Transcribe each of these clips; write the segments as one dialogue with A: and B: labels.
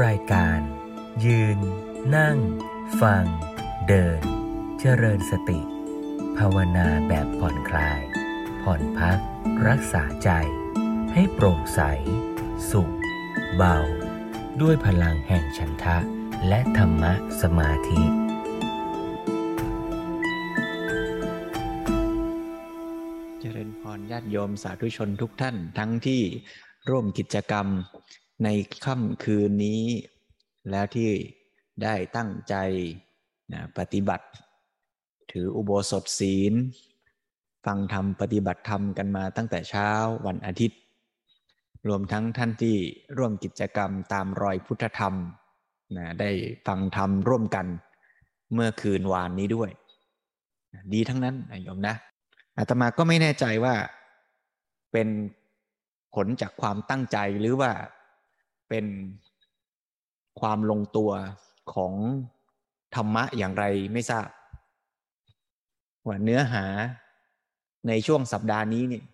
A: รายการ ยืน นั่ง ฟัง เดิน เจริญสติ ภาวนาแบบผ่อนคลาย ผ่อนพัก รักษาใจ ให้โปร่งใส สุข เบา ด้วยพลังแห่งฉันทะ และธรรมะสมาธิ
B: เจริญพรญาติโยมสาธุชนทุกท่านทั้งที่ร่วมกิจกรรม ในค่ำคืนนี้ แล้วที่ได้ตั้งใจนะปฏิบัติ ถืออุโบสถศีล ฟังธรรมปฏิบัติธรรมกันมาตั้งแต่เช้าวันอาทิตย์ รวมทั้งท่านที่ร่วมกิจกรรมตามรอยพุทธธรรมนะได้ฟังธรรมร่วมกันเมื่อคืนวานนี้ด้วย ดีทั้งนั้นนะโยมนะอาตมาก็ไม่แน่ใจว่าเป็นผลจากความตั้งใจหรือว่า เป็นความลงตัวของธรรมะอย่างไรไม่ทราบ ว่าเนื้อหาในช่วงสัปดาห์นี้เนี่ย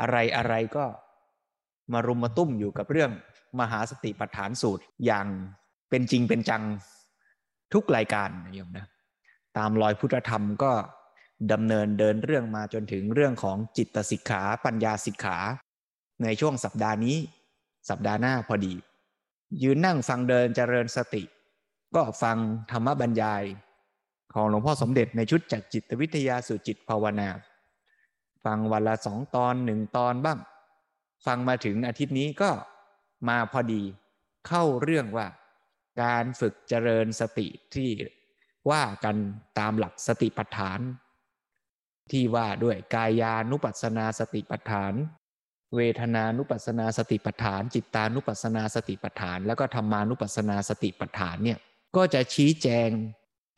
B: อะไรอะไรก็มารุมมาตุ้มอยู่กับเรื่องมหาสติปัฏฐานสูตรอย่างเป็นจริงเป็นจังทุกรายการนะโยมนะตามรอยพุทธธรรมก็ดำเนินเดินเรื่องมาจนถึงเรื่องของจิตสิกขาปัญญาสิกขา ในช่วงสัปดาห์นี้ สัปดาห์หน้าพอดี ยืนนั่งฟังเดินเจริญสติ ก็ฟังธรรมบรรยาย ของหลวงพ่อสมเด็จในชุดจากจิตวิทยาสู่จิตภาวนา ฟังวันละสองตอนหนึ่งตอนบ้าง ฟังมาถึงอาทิตย์นี้ก็มาพอดีเข้าเรื่องว่า การฝึกเจริญสติที่ว่ากันตามหลักสติปัฏฐาน ที่ว่าด้วยกายานุปัสสนาสติปัฏฐาน เวทนานุปัสนาสติปัฏฐาน จิตานุปัสนาสติปัฏฐาน แล้วก็ธรรมานุปัสนาสติปัฏฐานเนี่ยก็จะชี้แจง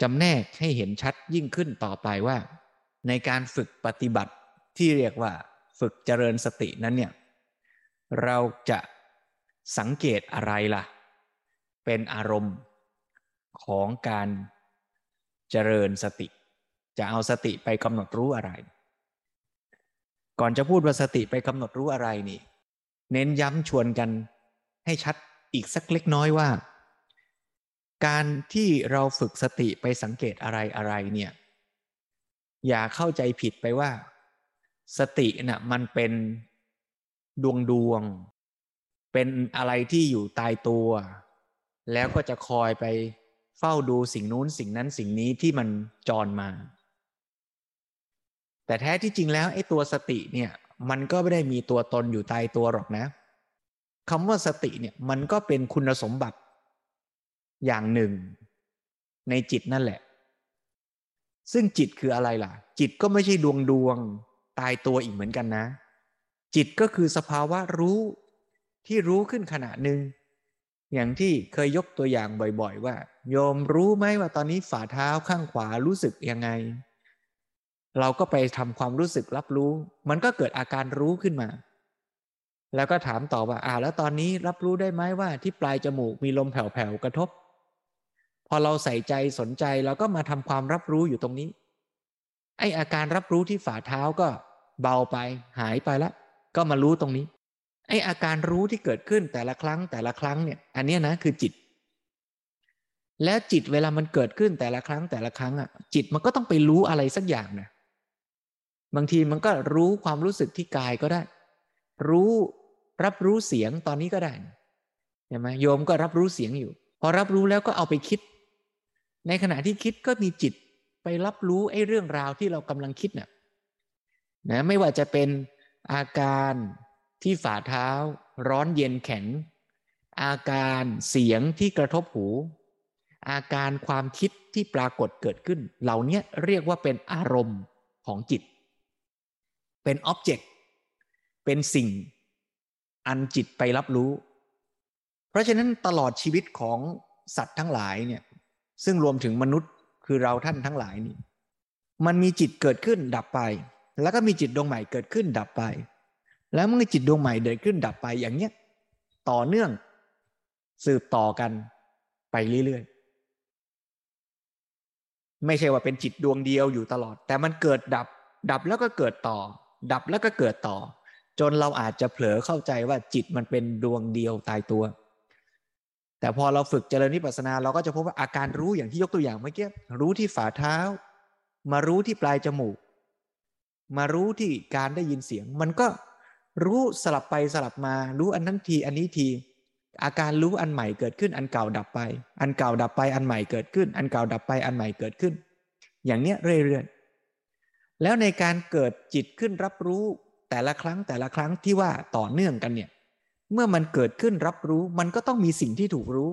B: จำแนกให้เห็นชัดยิ่งขึ้นต่อไปว่า ในการฝึกปฏิบัติที่เรียกว่าฝึกเจริญสตินั้นเนี่ยเราจะสังเกตอะไรล่ะ เป็นอารมณ์ของการเจริญสติ จะเอาสติไปกำหนดรู้อะไร ก่อนจะพูดว่าสติไปกำหนดรู้อะไรนี่ เน้นย้ำชวนกันให้ชัดอีกสักเล็กน้อยว่า การที่เราฝึกสติไปสังเกตอะไรอะไรเนี่ย อย่าเข้าใจผิดไปว่า สติน่ะมันเป็นดวงดวง เป็นอะไรที่อยู่ตายตัว แล้วก็จะคอยไปเฝ้าดูสิ่งนู้นสิ่งนั้นสิ่งนี้ที่มันจรมา แต่แท้ที่จริงแล้วไอ้ตัวสติเนี่ยมันก็ไม่ได้มีตัวตนอยู่ตายตัวหรอกนะคำว่าสติเนี่ยมันก็เป็นคุณสมบัติอย่างหนึ่ง ในจิตนั่นแหละ ซึ่งจิตคืออะไรล่ะ จิตก็ไม่ใช่ดวงดวงตายตัวอีกเหมือนกันนะ จิตก็คือสภาวะรู้ที่รู้ขึ้นขณะหนึ่งอย่างที่เคยยกตัวอย่างบ่อย ๆ ว่า โยมรู้ไหมว่าตอนนี้ฝ่าเท้าข้างขวารู้สึกยังไง เราก็ไปทำความรู้สึกรับรู้ มันก็เกิดอาการรู้ขึ้นมา แล้วก็ถามต่อว่าอ่าแล้วตอนนี้รับรู้ได้ไหมว่าที่ปลายจมูกมีลมแผ่วๆกระทบ พอเราใส่ใจสนใจเราก็มาทำความรับรู้อยู่ตรงนี้ ไออาการรับรู้ที่ฝ่าเท้าก็เบาไปหายไปแล้วก็มารู้ตรงนี้ ไออาการรู้ที่เกิดขึ้นแต่ละครั้งแต่ละครั้งเนี่ย อันนี้นะคือจิต แล้วจิตเวลามันเกิดขึ้นแต่ละครั้งแต่ละครั้งอะจิตมันก็ต้องไปรู้อะไรสักอย่างนะ บางทีมันก็รู้ความรู้สึกที่กายก็ได้ รู้รับรู้เสียงตอนนี้ก็ได้ใช่ไหมโยมก็รับรู้เสียงอยู่ พอรับรู้แล้วก็เอาไปคิด ในขณะที่คิดก็มีจิตไปรับรู้ไอ้เรื่องราวที่เรากำลังคิดน่ะนะไม่ว่าจะเป็นอาการที่ฝ่าเท้า ร้อนเย็นแข็ง อาการเสียงที่กระทบหู อาการความคิดที่ปรากฏเกิดขึ้น เหล่านี้เรียกว่าเป็นอารมณ์ของจิต เป็นอ็อบเจกต์เป็นสิ่งอันจิตไปรับรู้ เพราะฉะนั้นตลอดชีวิตของสัตว์ทั้งหลายเนี่ยซึ่งรวมถึงมนุษย์คือเราท่านทั้งหลายนี่มันมีจิตเกิดขึ้นดับไป แล้วก็มีจิตดวงใหม่เกิดขึ้นดับไป แล้วเมื่อจิตดวงใหม่เดินขึ้นดับไปอย่างเนี้ยต่อเนื่องสืบต่อกันไปเรื่อยๆ ไม่ใช่ว่าเป็นจิตดวงเดียวอยู่ตลอด แต่มันเกิดดับดับแล้วก็เกิดต่อ ดับแล้วก็เกิดต่อ จนเราอาจจะเผลอเข้าใจว่าจิตมันเป็นดวงเดียวตายตัว แต่พอเราฝึกเจริญวิปัสสนาเราก็จะพบว่าอาการรู้อย่างที่ยกตัวอย่างเมื่อกี้รู้ที่ฝ่าเท้า มารู้ที่ปลายจมูก มารู้ที่การได้ยินเสียง มันก็รู้สลับไปสลับมา รู้อันนั้นทีอันนี้ที อาการรู้อันใหม่เกิดขึ้น อันเก่าดับไป อันเก่าดับไปอันใหม่เกิดขึ้น อันเก่าดับไปอันใหม่เกิดขึ้น อย่างเนี้ยเรื่อยๆ แล้วในการเกิดจิตขึ้นรับรู้แต่ละครั้งแต่ละครั้งที่ว่าต่อเนื่องกันเนี่ย เมื่อมันเกิดขึ้นรับรู้มันก็ต้องมีสิ่งที่ถูกรู้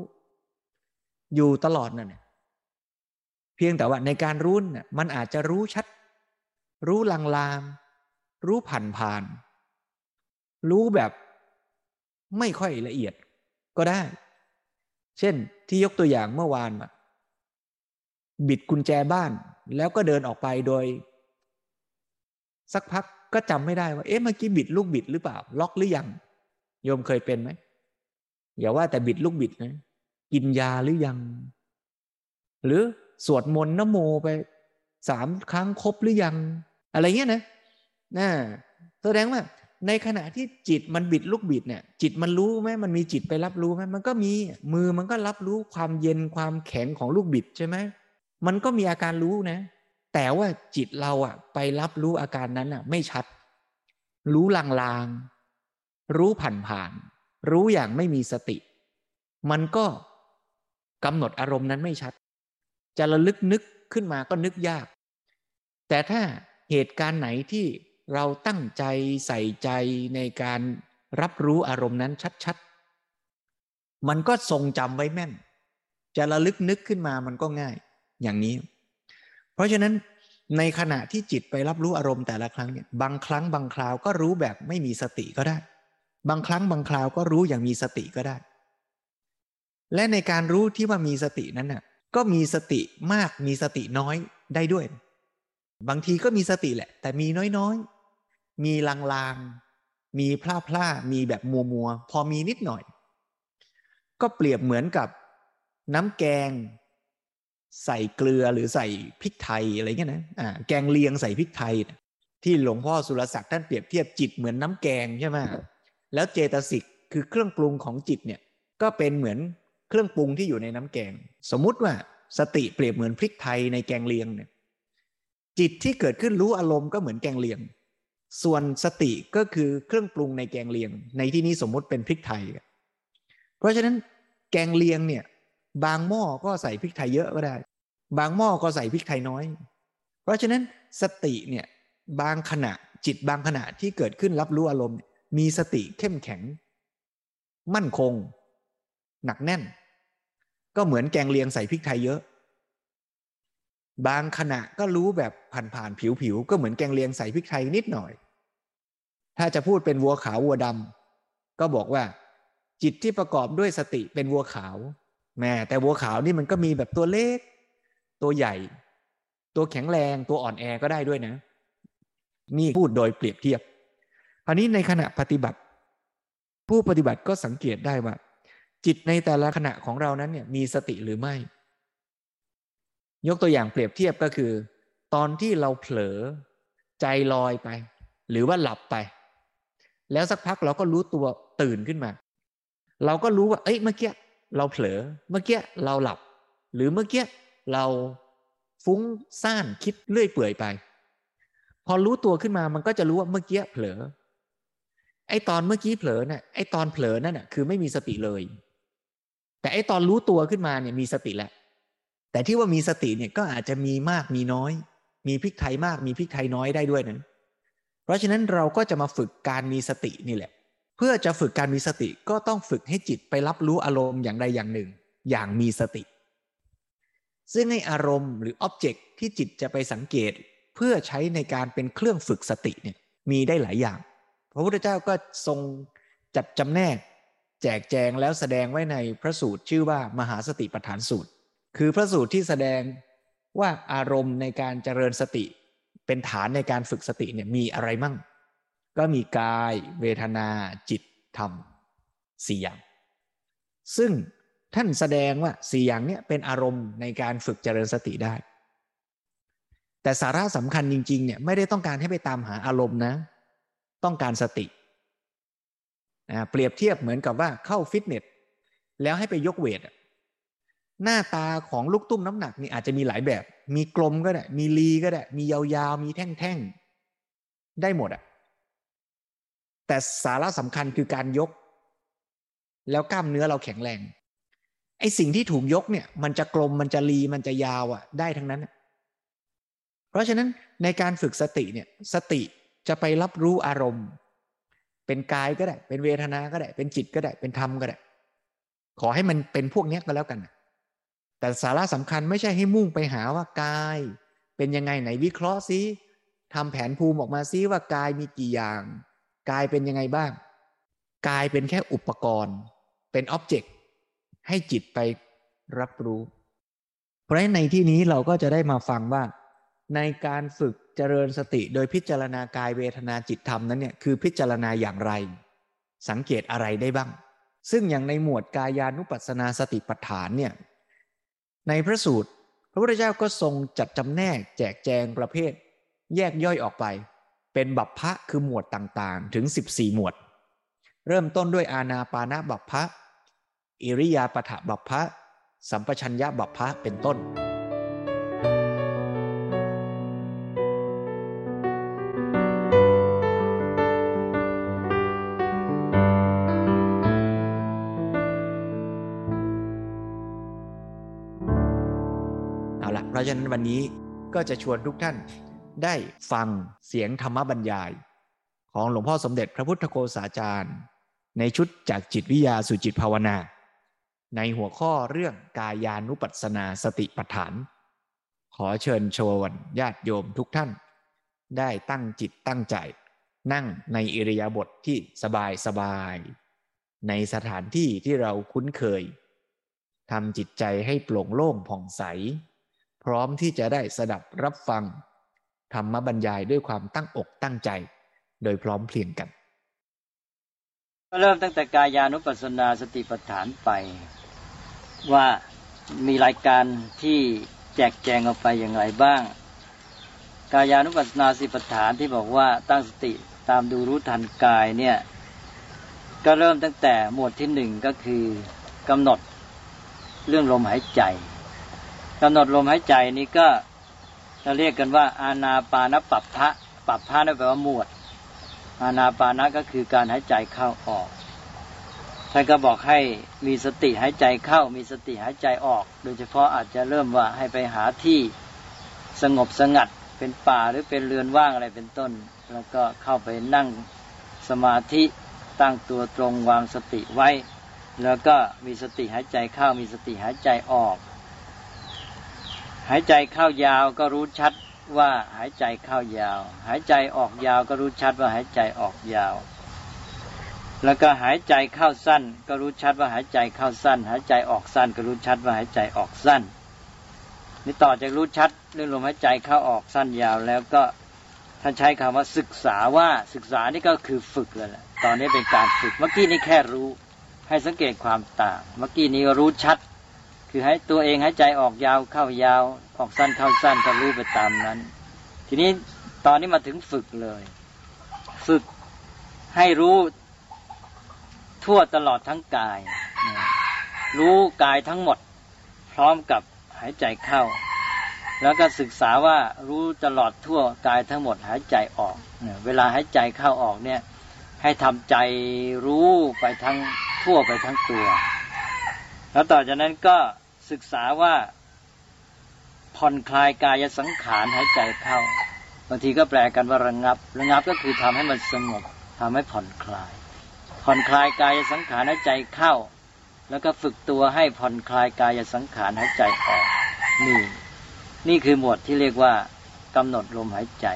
B: อยู่ตลอดนั่นเนี่ยเพียงแต่ว่าในการรู้น่ะมันอาจจะรู้ชัด รู้ลางลางรู้ผ่านผ่าน รู้แบบไม่ค่อยละเอียดก็ได้ เช่นที่ยกตัวอย่างเมื่อวานมาบิดกุญแจบ้านแล้วก็เดินออกไปโดย สักพักก็จำไม่ได้ว่าเอ๊ะเมื่อกี้บิดลูกบิดหรือเปล่า ล็อกหรือยังโยมเคยเป็นไหมอย่าว่าแต่บิดลูกบิดนะกินยาหรือยัง หรือสวดมนต์นโมไปสามครั้งครบหรือยัง อะไรเงี้ยนะนะแสดงว่าในขณะที่จิตมันบิดลูกบิดเนี่ย จิตมันรู้ไหมมันมีจิตไปรับรู้ไหมมันก็มีมือมันก็รับรู้ความเย็นความแข็งของลูกบิดใช่ไหมมันก็มีอาการรู้นะ แต่ว่าจิตเราอะไปรับรู้อาการนั้นอะไม่ชัด รู้ลางๆ รู้ผ่านผ่านรู้อย่างไม่มีสติ มันก็กำหนดอารมณ์นั้นไม่ชัด จะระลึกนึกขึ้นมาก็นึกยาก แต่ถ้าเหตุการณ์ไหนที่เราตั้งใจใส่ใจในการรับรู้อารมณ์นั้นชัดๆ มันก็ทรงจำไว้แม่น จะระลึกนึกขึ้นมามันก็ง่าย อย่างนี้ เพราะฉะนั้นในขณะที่จิตไปรับรู้อารมณ์แต่ละครั้งเนี่ยบางครั้งบางคราวก็รู้แบบไม่มีสติก็ได้ บางครั้งบางคราวก็รู้อย่างมีสติก็ได้ และในการรู้ที่ว่ามีสตินั้นน่ะก็มีสติมากมีสติน้อยได้ด้วย บางทีก็มีสติแหละ แต่มีน้อยๆ มีลางๆ มีพลาพลามีแบบมัวมัวพอมีนิดหน่อย ก็เปรียบเหมือนกับน้ำแกง ใส่เกลือหรือใส่พริกไทยอะไรเงี้ยนะอ่าแกงเลียงใส่พริกไทย ที่หลวงพ่อสุรศักดิ์ท่านเปรียบเทียบจิตเหมือนน้ำแกงใช่ไหมแล้วเจตสิกคือเครื่องปรุงของจิตเนี่ยก็เป็นเหมือนเครื่องปรุงที่อยู่ในน้ำแกง สมมุติว่าสติเปรียบเหมือนพริกไทยในแกงเลียงเนี่ยจิตที่เกิดขึ้นรู้อารมณ์ก็เหมือนแกงเลียง ส่วนสติก็คือเครื่องปรุงในแกงเลียง ในที่นี้สมมุติเป็นพริกไทย เพราะฉะนั้นแกงเลียงเนี่ย บางหม้อก็ใส่พริกไทยเยอะก็ได้ บางหม้อก็ใส่พริกไทยน้อย เพราะฉะนั้นสติเนี่ยบางขณะจิตบางขณะที่เกิดขึ้นรับรู้อารมณ์ มีสติเข้มแข็ง มั่นคง หนักแน่น ก็เหมือนแกงเลียงใส่พริกไทยเยอะ บางขณะก็รู้แบบผ่านๆผิวๆก็เหมือนแกงเลียงใส่พริกไทยนิดหน่อย ถ้าจะพูดเป็นวัวขาววัวดำก็บอกว่า จิตที่ประกอบด้วยสติเป็นวัวขาว แม่แต่วัวขาวนี่มันก็มีแบบตัวเล็ก ตัวใหญ่ ตัวแข็งแรงตัวอ่อนแอก็ได้ด้วยนะ นี่พูดโดยเปรียบเทียบราวนี้ในขณะปฏิบัติ ผู้ปฏิบัติก็สังเกตได้ว่า จิตในแต่ละขณะของเรานั้นเนี่ยมีสติหรือไม่ ยกตัวอย่างเปรียบเทียบก็คือ ตอนที่เราเผลอใจลอยไป หรือว่าหลับไป แล้วสักพักเราก็รู้ตัวตื่นขึ้นมา เราก็รู้ว่า เอ้ยเมื่อกี้ เราเผลอเมื่อกี้เราหลับ หรือเมื่อกี้เราฟุ้งซ่านคิดเลื่อยเปื่อยไป พอรู้ตัวขึ้นมามันก็จะรู้ว่าเมื่อกี้เผลอ ไอตอนเมื่อกี้เผลอเนี่ยไอตอนเผลอนั่นน่ะคือไม่มีสติเลย แต่ไอตอนรู้ตัวขึ้นมาเนี่ยมีสติแหละแต่ที่ว่ามีสติเนี่ยก็อาจจะมีมากมีน้อย มีพริกไทยมากมีพริกไทยน้อยได้ด้วยนะเพราะฉะนั้นเราก็จะมาฝึกการมีสตินี่แหละ เพื่อจะฝึกการมีสติก็ต้องฝึกให้จิตไปรับรู้อารมณ์อย่างใดอย่างหนึ่ง อย่างมีสติ ซึ่งในอารมณ์หรืออ็อบเจกต์ที่จิตจะไปสังเกตเพื่อใช้ในการเป็นเครื่องฝึกสติเนี่ยมีได้หลายอย่าง พระพุทธเจ้าก็ทรงจัดจำแนก แจกแจงแล้วแสดงไว้ในพระสูตรชื่อว่ามหาสติปัฏฐานสูตร คือพระสูตรที่แสดงว่าอารมณ์ในการเจริญสติ เป็นฐานในการฝึกสติเนี่ยมีอะไรมั่ง ก็มีกายเวทนาจิตธรรมสี่อย่าง ซึ่งท่านแสดงว่าสี่อย่างเนี้ยเป็นอารมณ์ในการฝึกเจริญสติได้ แต่สาระสำคัญจริง ๆ เนี่ยไม่ได้ต้องการให้ไปตามหาอารมณ์นะ ต้องการสติเปรียบเทียบเหมือนกับว่าเข้าฟิตเนสแล้วให้ไปยกเวทหน้าตาของลูกตุ้มน้ำหนักนี่อาจจะมีหลายแบบ มีกลมก็ได้ มีรีก็ได้ มียาวๆ มีแท่งๆ ได้หมดอะ แต่สาระสำคัญคือการยก แล้วกล้ามเนื้อเราแข็งแรง ไอ้สิ่งที่ถูกยกเนี่ย มันจะกลมมันจะรีมันจะยาวอะได้ทั้งนั้นเพราะฉะนั้นในการฝึกสติเนี่ย สติจะไปรับรู้อารมณ์ เป็นกายก็ได้ เป็นเวทนาก็ได้ เป็นจิตก็ได้ เป็นธรรมก็ได้ ขอให้มันเป็นพวกนี้ก็แล้วกัน แต่สาระสำคัญไม่ใช่ให้มุ่งไปหาว่ากาย เป็นยังไงไหนวิเคราะห์ซิทำแผนภูมิออกมาซิว่ากายมีกี่อย่าง กายเป็นยังไงบ้าง กายเป็นแค่อุปกรณ์ เป็นอ็อบเจกต์ให้จิตไปรับรู้ เพราะฉะนั้นในที่นี้เราก็จะได้มาฟังว่า ในการฝึกเจริญสติโดยพิจารณากายเวทนาจิตธรรมนั้นเนี่ยคือพิจารณาอย่างไร สังเกตอะไรได้บ้าง ซึ่งอย่างในหมวดกายานุปัสสนาสติปัฏฐานเนี่ยในพระสูตร พระพุทธเจ้าก็ทรงจัดจำแนกแจกแจงประเภท แยกย่อยออกไป เป็นบัพพะคือหมวดต่างๆ ถึง 14 หมวด เริ่มต้นด้วยอาณาปานาบัพพะอิริยาปถะบัพพะสัมปชัญญะบัพพะเป็นต้น เอาละเพราะฉะนั้นวันนี้ก็จะชวนทุกท่าน ได้ฟังเสียงธรรมบรรยาย ของหลวงพ่อสมเด็จพระพุทธโฆษาจารย์ ในชุดจากจิตวิทยาสู่จิตภาวนา ในหัวข้อเรื่องกายานุปัสสนาสติปัฏฐาน ขอเชิญชวนญาติโยมทุกท่าน ได้ตั้งจิตตั้งใจ นั่งในอิริยาบถทที่สบายสบาย ในสถานที่ที่เราคุ้นเคยทำจิตใจให้โปร่งโล่งผ่องใส พร้อมที่จะได้สดับรับฟัง ธรรมบรรยายด้วยความตั้งอกตั้งใจ โดยพร้อมเพรียงกัน
C: ก็เริ่มตั้งแต่กายานุปัสสนาสติปัฏฐานไป ว่ามีรายการที่แจกแจงออกไปอย่างไรบ้าง กายานุปัสสนาสติปัฏฐานที่บอกว่าตั้งสติตามดูรู้ทันกายเนี่ยก็เริ่มตั้งแต่หมวดที่หนึ่งก็คือกำหนดเรื่องลมหายใจกำหนดลมหายใจนี้ก็ จะเรียกกันว่า อาณาปานปัปพะปัปพะนั่นแปลว่าหมวด อาณาปานะก็คือการหายใจเข้าออกท่านก็บอกให้มีสติหายใจเข้า มีสติหายใจออก โดยเฉพาะอาจจะเริ่มว่าให้ไปหาที่สงบสงัดเป็นป่าหรือเป็นเรือนว่างอะไรเป็นต้น แล้วก็เข้าไปนั่งสมาธิตั้งตัวตรงวางสติไว้ แล้วก็มีสติหายใจเข้ามีสติหายใจออก หายใจเข้ายาวก็รู้ชัดว่าหายใจเข้ายาว หายใจออกยาวก็รู้ชัดว่าหายใจออกยาว แล้วก็หายใจเข้าสั้น ก็รู้ชัดว่าหายใจเข้าสั้น หายใจออกสั้น ก็รู้ชัดว่าหายใจออกสั้น นี่ต่อจากรู้ชัดเรื่องลมหายใจเข้าออกสั้นยาวแล้วก็ท่านใช้คำว่าศึกษาว่าศึกษานี่ก็คือฝึกเลยแหละตอนนี้เป็นการฝึก เมื่อกี้นี่แค่รู้ ให้สังเกตความต่าง เมื่อกี้นี้รู้ชัด คือให้ตัวเองหายใจออกยาวเข้ายาว ออกสั้นเข้าสั้นก็รู้ไปตามนั้น ทีนี้ตอนนี้มาถึงฝึกเลย ฝึกให้รู้ทั่วตลอดทั้งกาย รู้กายทั้งหมด พร้อมกับหายใจเข้า แล้วก็ศึกษาว่ารู้ตลอดทั่วกายทั้งหมดหายใจออก เวลาหายใจเข้าออกเนี่ย ให้ทำใจรู้ไปทั้งทั่วไปทั้งตัว แล้วต่อจากนั้นก็ศึกษาว่าผ่อนคลายกายสังขารหายใจเข้าบางทีก็แปลกันว่าระงับ ระงับก็คือทำให้มันสงบทำให้ผ่อนคลาย ผ่อนคลายกายสังขารหายใจเข้า แล้วก็ฝึกตัวให้ผ่อนคลายกายสังขารหายใจออกนี่นี่คือหมวดที่เรียกว่ากำหนดลมหายใจ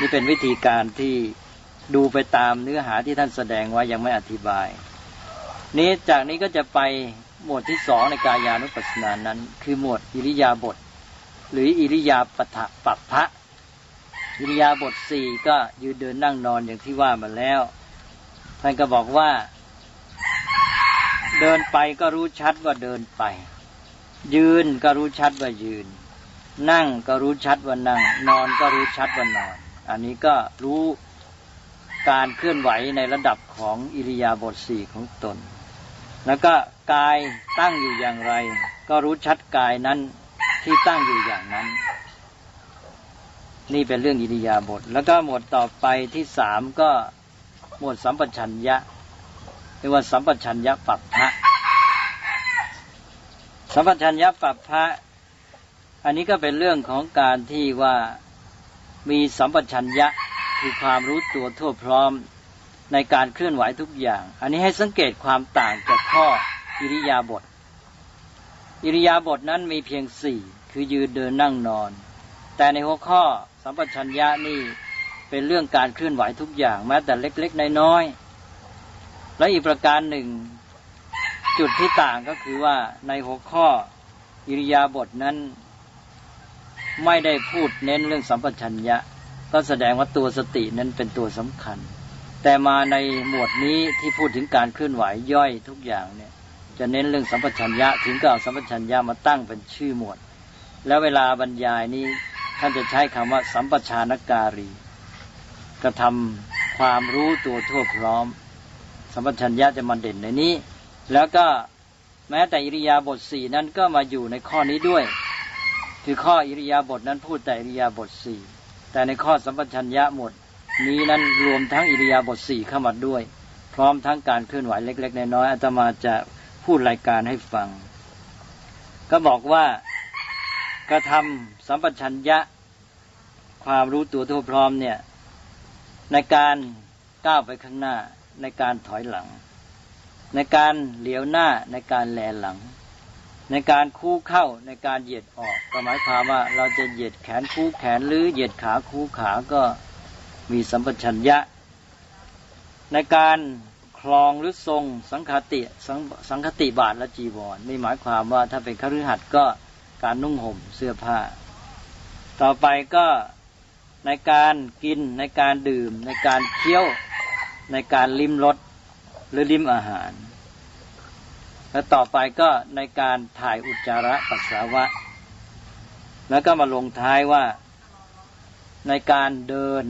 C: นี่เป็นวิธีการที่ดูไปตามเนื้อหาที่ท่านแสดงไว้ยังไม่อธิบาย นี้จากนี้ก็จะไป หมวดที่สองในกายานุปัสสนานั้น คือหมวดอิริยาบถหรืออิริยาปถะปัปพะอิริยาบถสี่ก็ยืนเดินนั่งนอนอย่างที่ว่ามาแล้วท่านก็บอกว่า เดินไปก็รู้ชัดว่าเดินไป ยืนก็รู้ชัดว่ายืน นั่งก็รู้ชัดว่านั่ง นอนก็รู้ชัดว่านอน อันนี้ก็รู้การเคลื่อนไหวในระดับของอิริยาบถสี่ของตน แล้วก็ กายตั้งอยู่อย่างไร ก็รู้ชัดกายนั้นที่ตั้งอยู่อย่างนั้น นี่เป็นเรื่องอิริยาบถแล้วก็หมวดต่อไปที่สามก็หมวดสัมปชัญญะเรียกว่าสัมปชัญญะปัปพะสัมปชัญญะปัปพะอันนี้ก็เป็นเรื่องของการที่ว่ามีสัมปชัญญะคือความรู้ตัวทั่วพร้อมในการเคลื่อนไหวทุกอย่าง อันนี้ให้สังเกตความต่างจากข้อ อิริยาบถอิริยาบถนั้นมีเพียงสี่คือยืนเดินนั่งนอน แต่ในหัวข้อสัมปชัญญะนี่เป็นเรื่องการเคลื่อนไหวทุกอย่างแม้แต่เล็กๆน้อยๆและอีกประการหนึ่ง จุดที่ต่างก็คือว่าในหัวข้ออิริยาบถนั้น ไม่ได้พูดเน้นเรื่องสัมปชัญญะ ก็แสดงว่าตัวสตินั้นเป็นตัวสำคัญ แต่มาในหมวดนี้ที่พูดถึงการเคลื่อนไหวย่อยทุกอย่างเนี่ย จะเน้นเรื่องสัมปชัญญะ ถึงก็เอาสัมปชัญญะมาตั้งเป็นชื่อหมวด แล้วเวลาบรรยายนี้ท่านจะใช้คำว่า สัมปชานการีกระทำความรู้ตัวทั่วพร้อม สัมปชัญญะจะมาเด่นในนี้ แล้วก็แม้แต่อิริยาบถสี่นั้นก็มาอยู่ในข้อนี้ด้วย คือข้ออิริยาบถนั้นพูดแต่อิริยาบถสี่แต่ในข้อสัมปชัญญะหมด นี้นั้นรวมทั้งอิริยาบถสี่เข้ามาด้วย พร้อมทั้งการเคลื่อนไหวเล็ก ๆ น้อยๆอาตมาจะ พูดรายการให้ฟัง ก็บอกว่ากระทำสัมปชัญญะ ความรู้ตัวทั่วพร้อมเนี่ยในการก้าวไปข้างหน้าในการถอยหลัง ในการเหลียวหน้าในการแลหลัง ในการคู่เข้าในการเหยียดออก ก็หมายความว่าเราจะเหยียดแขนคู่แขนหรือเหยียดขาคู่ขาก็มีสัมปชัญญะ ในการ คลองหรือทรงสังคติสสังคติบาทและจีวรนี่หมายความว่าถ้าเป็นคฤหัสถ์ก็การนุ่งห่มเสื้อผ้า ต่อไปก็ในการกินในการดื่ม ในการเคี้ยวในการลิ้มรสหรือลิ้มอาหาร และต่อไปก็ในการถ่ายอุจจาระปัสสาวะ แล้วก็มาลงท้ายว่าในการเดิน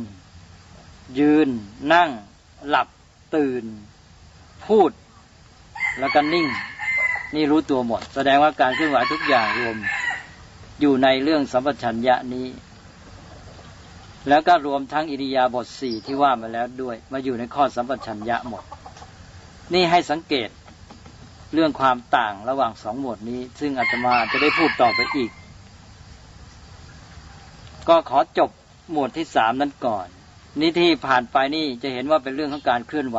C: ยืนนั่งหลับตื่น พูดแล้วก็นิ่ง นี่รู้ตัวหมด แสดงว่าการเคลื่อนไหวทุกอย่างรวม อยู่ในเรื่องสัมปชัญญะนี้ แล้วก็รวมทั้งอิริยาบถสี่ที่ว่ามาแล้วด้วย มาอยู่ในข้อสัมปชัญญะหมด นี่ให้สังเกตเรื่องความต่างระหว่างสองหมวดนี้ ซึ่งอาตมาจะได้พูดต่อไปอีก ก็ขอจบหมวดที่สามนั้นก่อน นี่ที่ผ่านไปนี่จะเห็นว่าเป็นเรื่องของการเคลื่อนไหว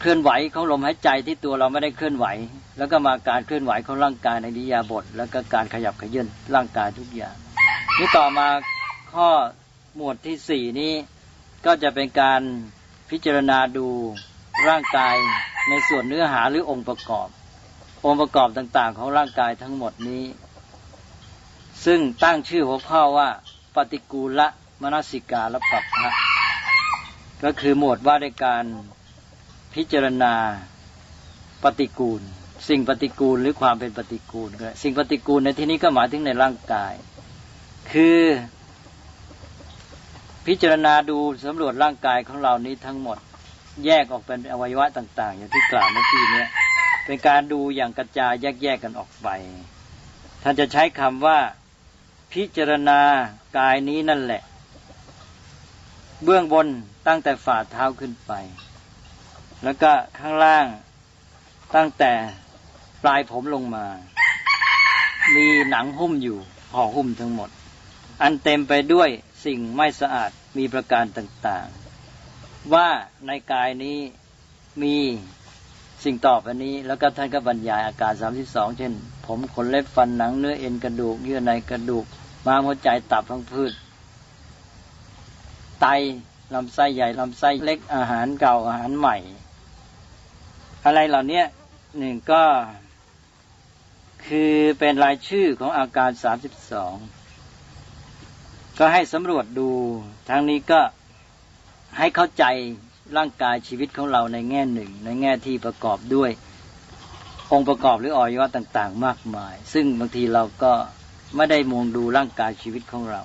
C: เคลื่อนไหวของลมหายใจที่ตัวเราไม่ได้เคลื่อนไหว แล้วก็มาการเคลื่อนไหวของร่างกายในนิยาบท แล้วก็การขยับขยื่นร่างกายทุกอย่างนี่ต่อมาข้อหมวดที่สี่นี้ก็จะเป็นการพิจารณาดูร่างกายในส่วนเนื้อหาหรือองค์ประกอบ องค์ประกอบต่างๆ ของร่างกายทั้งหมดนี้ ซึ่งตั้งชื่อหัวข้อว่า ปฏิกูละมนสิกาและปัปพะก็คือหมวดว่าด้วยการ พิจารณาปฏิกูล สิ่งปฏิกูลหรือความเป็นปฏิกูล สิ่งปฏิกูลในที่นี้ก็หมายถึงในร่างกาย คือพิจารณาดูสำรวจร่างกายของเรานี้ทั้งหมด แยกออกเป็นอวัยวะต่าง ๆ อย่างที่กล่าวเมื่อกี้นี้เป็นการดูอย่างกระจายแยกๆกันออกไป ท่านจะใช้คำว่า พิจารณากายนี้นั่นแหละ เบื้องบนตั้งแต่ฝ่าเท้าขึ้นไป แล้วก็ข้างล่างตั้งแต่ปลายผมลงมา มีหนังหุ้มอยู่ห่อหุ้มทั้งหมด อันเต็มไปด้วยสิ่งไม่สะอาดมีประการต่างๆ ว่าในกายนี้มีสิ่งตอบอันนี้ แล้วก็ท่านก็บรรยายอาการ 32 เช่น ผมขนเล็บฟันหนังเนื้อเอ็นกระดูกเยื่อในกระดูกม้ามหัวใจตับพังพืช ไตลำไส้ใหญ่ลำไส้เล็กอาหารเก่าอาหารใหม่ อะไรเหล่านี้หนึ่งก็ คือเป็นรายชื่อของอาการสามสิบสองก็ให้สำรวจดูทั้งนี้ก็ให้เข้าใจร่างกายชีวิตของเราในแง่หนึ่ง ในแง่ที่ประกอบด้วย องค์ประกอบหรืออวัยวะต่าง ๆ มากมาย ซึ่งบางทีเราก็ไม่ได้มองดูร่างกายชีวิตของเรา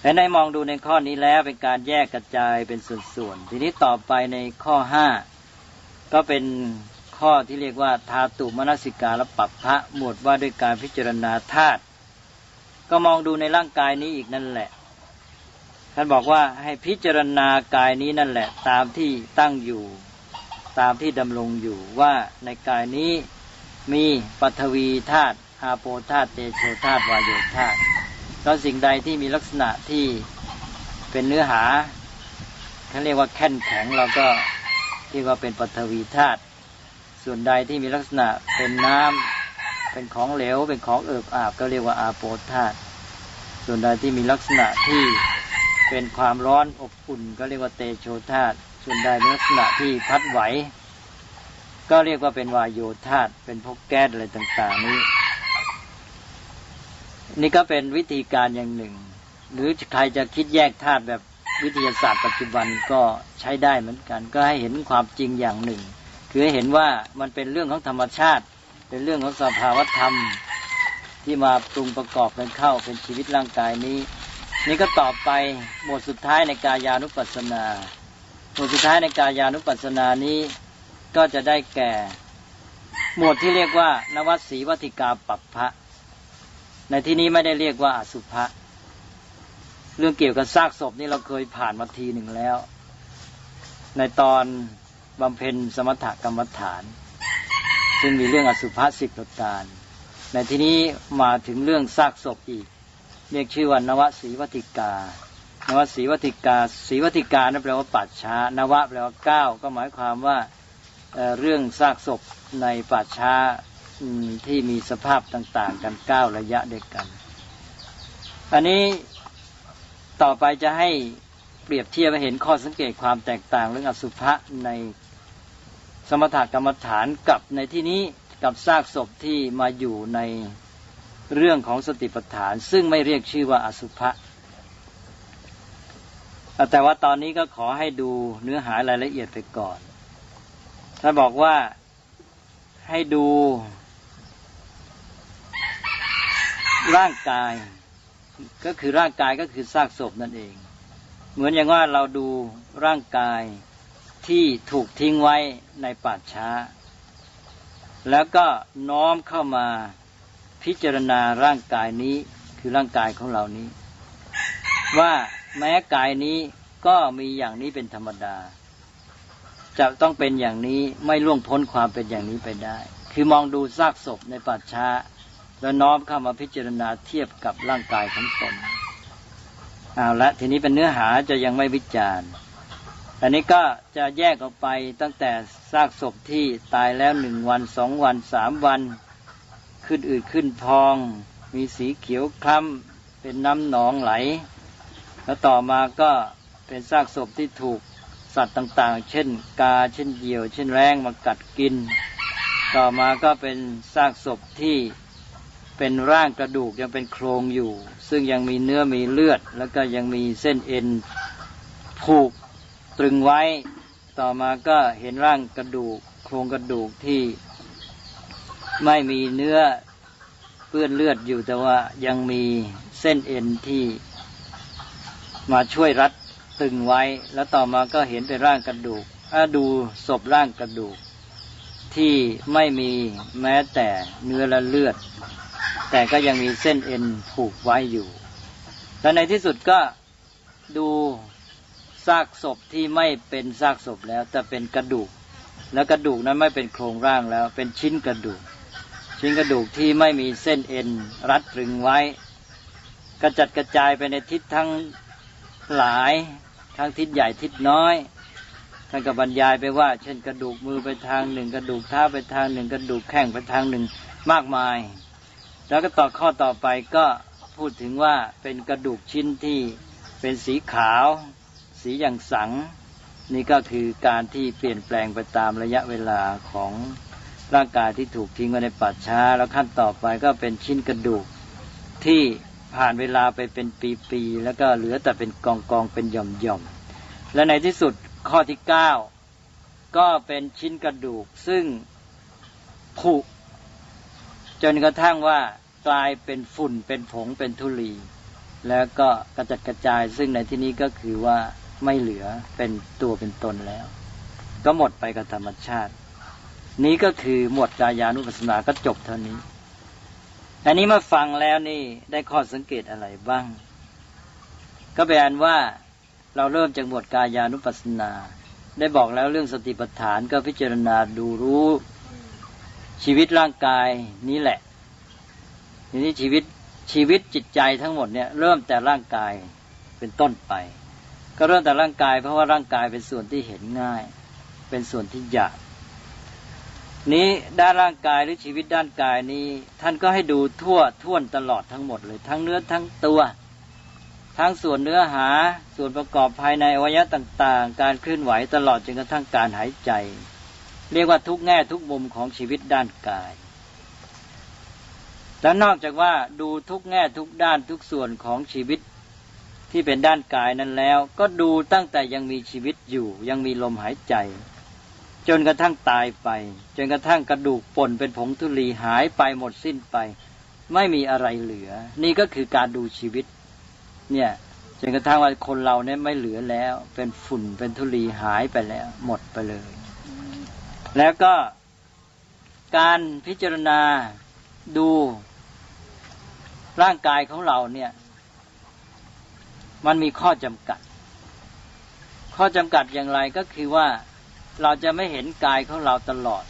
C: แต่ในมองดูในข้อนี้แล้วเป็นการแยกกระจายเป็นส่วนๆทีนี้ต่อไปในข้อห้า ก็เป็นข้อที่เรียกว่าธาตุมนสิกาและปัปพระหมวดว่าด้วยการพิจารณาธาตุก็มองดูในร่างกายนี้อีกนั่นแหละ ท่านบอกว่าให้พิจารณากายนี้นั่นแหละ ตามที่ตั้งอยู่ ตามที่ดำรงอยู่ว่าในกายนี้มีปฐวีธาตุอาโปธาตุเตโชธาตุวายโยธาตุแล้วสิ่งใดที่มีลักษณะที่เป็นเนื้อหาเขาเรียกว่าแข็งแข็งเราก็ เรียกว่าเป็นปฐวีธาตุส่วนใดที่มีลักษณะเป็นน้ำเป็นของเหลว เป็นของเอิบอาบก็เรียกว่าอาโปธาตุส่วนใดที่มีลักษณะที่เป็นความร้อนอบอุ่น ก็เรียกว่าเตโชธาตุส่วนใดมีลักษณะที่พัดไหว ก็เรียกว่าเป็นวายโยธาตุเป็นพวกแก๊สอะไรต่าง ๆ นี้ นี่ก็เป็นวิธีการอย่างหนึ่ง หรือใครจะคิดแยกธาตุแบบ วิทยาศาสตร์ปัจจุบันก็ใช้ได้เหมือนกัน ก็ให้เห็นความจริงอย่างหนึ่ง คือให้เห็นว่ามันเป็นเรื่องของธรรมชาติ เป็นเรื่องของสภาวธรรม ที่มาปรุงประกอบกันเข้าเป็นชีวิตร่างกายนี้ นี่ก็ต่อไปหมวดสุดท้ายในกายานุปัสสนาหมวดสุดท้ายในกายานุปัสสนานี้ก็จะได้แก่ หมวดที่เรียกว่านวัตสีวัติกาปัปพะในที่นี้ไม่ได้เรียกว่าอสุภะ เรื่องเกี่ยวกับซากศพนี่เราเคยผ่านมาทีหนึ่งแล้ว ในตอนบำเพ็ญสมถกรรมฐาน ซึ่งมีเรื่องอสุภะสิบประการในที่นี้มาถึงเรื่องซากศพอีก เรียกชื่อว่านวสีวัติกานวสีวัติกาสีวัติกานั่นแปลว่าปัจช้านวะแปลว่าเก้าก็หมายความว่าเเรื่องซากศพในป่าช้าที่มีสภาพต่าง ๆ กันเก้าระยะเด็กกัน อันนี้ ต่อไปจะให้เปรียบเทียบให้เห็นข้อสังเกตความแตกต่างเรื่องอสุภะในสมถกรรมฐานกับในที่นี้กับซากศพที่มาอยู่ในเรื่องของสติปัฏฐาน ซึ่งไม่เรียกชื่อว่าอสุภะแต่ว่าตอนนี้ก็ขอให้ดูเนื้อหารายละเอียดไปก่อนถ้าบอกว่าให้ดูร่างกาย ก็คือร่างกายก็คือซากศพนั่นเอง เหมือนอย่างว่าเราดูร่างกายที่ถูกทิ้งไว้ในป่าช้า แล้วก็น้อมเข้ามาพิจารณาร่างกายนี้คือร่างกายของเรานี้ ว่าแม้กายนี้ก็มีอย่างนี้เป็นธรรมดา จะต้องเป็นอย่างนี้ไม่ล่วงพ้นความเป็นอย่างนี้ไปได้ คือมองดูซากศพในป่าช้า แล้วน้อมเข้ามาพิจารณาเทียบกับร่างกายของตนเอาละทีนี้เป็นเนื้อหาจะยังไม่วิจารณ์อันนี้ก็จะแยกออกไปตั้งแต่ซากศพที่ตายแล้วหนึ่งวันสองวันสามวัน ขึ้นอืดขึ้นพอง มีสีเขียวคล้ำเป็นน้ำหนองไหล แล้วต่อมาก็เป็นซากศพที่ถูกสัตว์ต่างๆ เช่น กาเช่นเหยี่ยว เช่นแรงมากัดกิน ต่อมาก็เป็นซากศพที่ เป็นร่างกระดูกยังเป็นโครงอยู่ ซึ่งยังมีเนื้อมีเลือด แล้วก็ยังมีเส้นเอ็นผูกตรึงไว้ ต่อมาก็เห็นร่างกระดูก โครงกระดูกที่ไม่มีเนื้อเปื้อนเลือดอยู่แต่ว่ายังมีเส้นเอ็นที่มาช่วยรัดตึงไว้ แล้วต่อมาก็เห็นเป็นร่างกระดูกถ้าดูศพร่างกระดูกที่ไม่มีแม้แต่เนื้อและเลือด แต่ก็ยังมีเส้นเอ็นผูกไว้อยู่ และในที่สุดก็ดูซากศพที่ไม่เป็นซากศพแล้ว แต่เป็นกระดูก แล้วกระดูกนั้นไม่เป็นโครงร่างแล้ว เป็นชิ้นกระดูก ชิ้นกระดูกที่ไม่มีเส้นเอ็นรัดตรึงไว้ กระจัดกระจายไปในทิศทั้งหลายทั้งทิศใหญ่ทิศน้อยท่านก็บรรยายไปว่า เช่นกระดูกมือไปทางหนึ่ง กระดูกเท้าไปทางหนึ่ง กระดูกแข้งไปทางหนึ่งมากมาย แล้วก็ต่อข้อต่อไปก็พูดถึงว่าเป็นกระดูกชิ้นที่เป็นสีขาว สีอย่างสัง นี่ก็คือการที่เปลี่ยนแปลงไปตามระยะเวลาของร่างกายที่ถูกทิ้งไว้ในป่าช้า แล้วขั้นต่อไปก็เป็นชิ้นกระดูกที่ผ่านเวลาไปเป็นปีๆแล้วก็เหลือแต่เป็นกองกองเป็นหย่อมๆและในที่สุดข้อที่เก้าก็เป็นชิ้นกระดูกซึ่งผุ จนกระทั่งว่ากลายเป็นฝุ่นเป็นผงเป็นทุลี แล้วก็กระจัดกระจายซึ่งในที่นี้ก็คือว่าไม่เหลือเป็นตัวเป็นตนแล้ว ก็หมดไปกับธรรมชาติ นี้ก็คือหมวดกายานุปัสสนาก็จบเท่านี้อันนี้มาฟังแล้วนี่ได้ข้อสังเกตอะไรบ้าง ก็แปลว่าเราเริ่มจากหมวดกายานุปัสสนา ได้บอกแล้วเรื่องสติปัฏฐานก็พิจารณาดูรู้ ชีวิตร่างกายนี้แหละทีนี้ชีวิตชีวิตจิตใจทั้งหมดเนี่ยเริ่มแต่ร่างกายเป็นต้นไป ก็เริ่มแต่ร่างกาย เพราะว่าร่างกายเป็นส่วนที่เห็นง่าย เป็นส่วนที่หยาบนี้ด้านร่างกายหรือชีวิตด้านกายนี้ ท่านก็ให้ดูทั่วท่วนตลอดทั้งหมดเลยทั้งเนื้อทั้งตัว ทั้งส่วนเนื้อหาส่วนประกอบภายในอวัยวะต่าง ๆ การเคลื่อนไหวตลอดจนกระทั่งการหายใจ เรียกว่าทุกแง่ทุกมุมของชีวิตด้านกาย และนอกจากว่าดูทุกแง่ทุกด้านทุกส่วนของชีวิตที่เป็นด้านกายนั้นแล้ว ก็ดูตั้งแต่ยังมีชีวิตอยู่ ยังมีลมหายใจ จนกระทั่งตายไป จนกระทั่งกระดูกป่นเป็นผงธุลีหายไปหมดสิ้นไป ไม่มีอะไรเหลือ นี่ก็คือการดูชีวิต เนี่ยจนกระทั่งว่าคนเราเนี่ยไม่เหลือแล้ว เป็นฝุ่นเป็นธุลีหายไปแล้ว หมดไปเลย แล้วก็การพิจารณาดูร่างกายของเราเนี่ย มันมีข้อจำกัด ข้อจำกัดอย่างไรก็คือว่าเราจะไม่เห็นกายของเราตลอด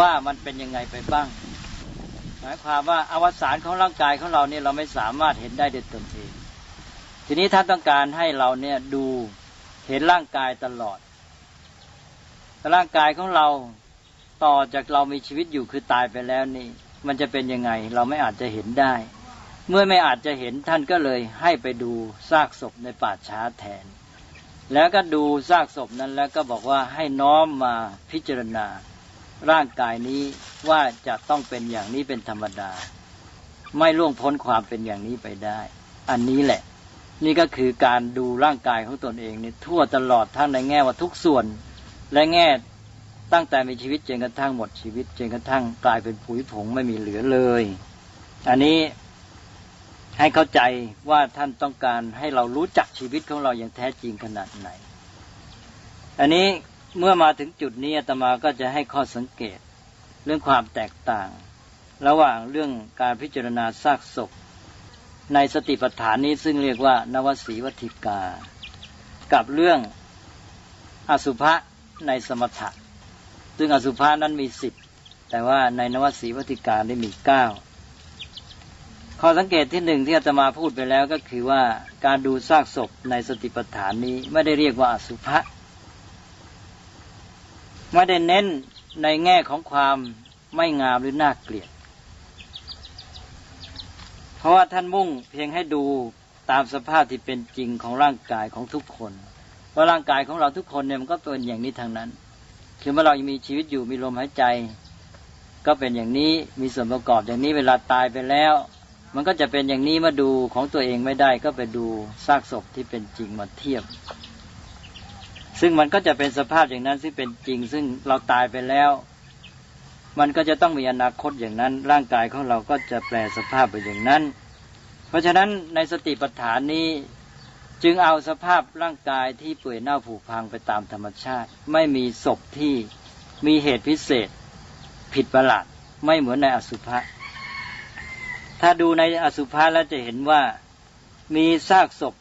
C: ว่ามันเป็นยังไงไปบ้าง หมายความว่าอวสานของร่างกายของเราเนี่ยเราไม่สามารถเห็นได้ด้วยตนเอง ทีนี้ท่านต้องการให้เราเนี่ยดูเห็นร่างกายตลอด ร่างกายของเราต่อจากเรามีชีวิตอยู่คือตายไปแล้วนี่ มันจะเป็นยังไงเราไม่อาจจะเห็นได้ เมื่อไม่อาจจะเห็นท่านก็เลยให้ไปดูซากศพในป่าช้าแทน แล้วก็ดูซากศพนั้นแล้วก็บอกว่าให้น้อมมาพิจารณา ร่างกายนี้ว่าจะต้องเป็นอย่างนี้เป็นธรรมดา ไม่ล่วงพ้นความเป็นอย่างนี้ไปได้ อันนี้แหละ นี่ก็คือการดูร่างกายของตนเองนี่ทั่วตลอดทั้งในแง่ว่าทุกส่วน และแง่ตั้งแต่มีชีวิตจนกระทั่งหมดชีวิตจนกระทั่งกลายเป็นผุยผงไม่มีเหลือเลย อันนี้ให้เข้าใจว่าท่านต้องการให้เรารู้จักชีวิตของเราอย่างแท้จริงขนาดไหน อันนี้เมื่อมาถึงจุดนี้อาตมาก็จะให้ข้อสังเกต เรื่องความแตกต่าง ระหว่างเรื่องการพิจารณาซากศพ ในสติปัฏฐานนี้ซึ่งเรียกว่านวสีวัติกา กับเรื่องอสุภะ ในสมถะ ซึ่งอสุภานั้นมีสิบแต่ว่าในนวสีวัติการได้มีเก้าข้อสังเกตที่หนึ่งที่อาตมาพูดไปแล้วก็คือว่าการดูซากศพในสติปัฏฐานนี้ไม่ได้เรียกว่าอสุภะไม่ได้เน้นในแง่ของความไม่งามหรือน่าเกลียด เพราะว่าท่านมุ่งเพียงให้ดูตามสภาพที่เป็นจริงของร่างกายของทุกคน ว่าร่างกายของเราทุกคนเนี่ยมันก็เป็นอย่างนี้ทางนั้น คือเมื่อเรายังมีชีวิตอยู่มีลมหายใจ ก็เป็นอย่างนี้มีส่วนประกอบอย่างนี้เวลาตายไปแล้ว มันก็จะเป็นอย่างนี้มาดูของตัวเองไม่ได้ก็ไปดูซากศพที่เป็นจริงมาเทียบ ซึ่งมันก็จะเป็นสภาพอย่างนั้นที่งเป็นจริง ซึ่งเราตายไปแล้ว มันก็จะต้องมีอนาคตอย่างนั้น ร่างกายของเราก็จะแปลสภาพไปอย่างนั้น เพราะฉะนั้นในสติปัฏฐานนี้ จึงเอาสภาพร่างกายที่เปื่อยเน่าผุพังไปตามธรรมชาติ ไม่มีศพที่มีเหตุพิเศษ ผิดประหลาดไม่เหมือนในอสุภะถ้าดูในอสุภะแล้วจะเห็นว่ามีซากศพ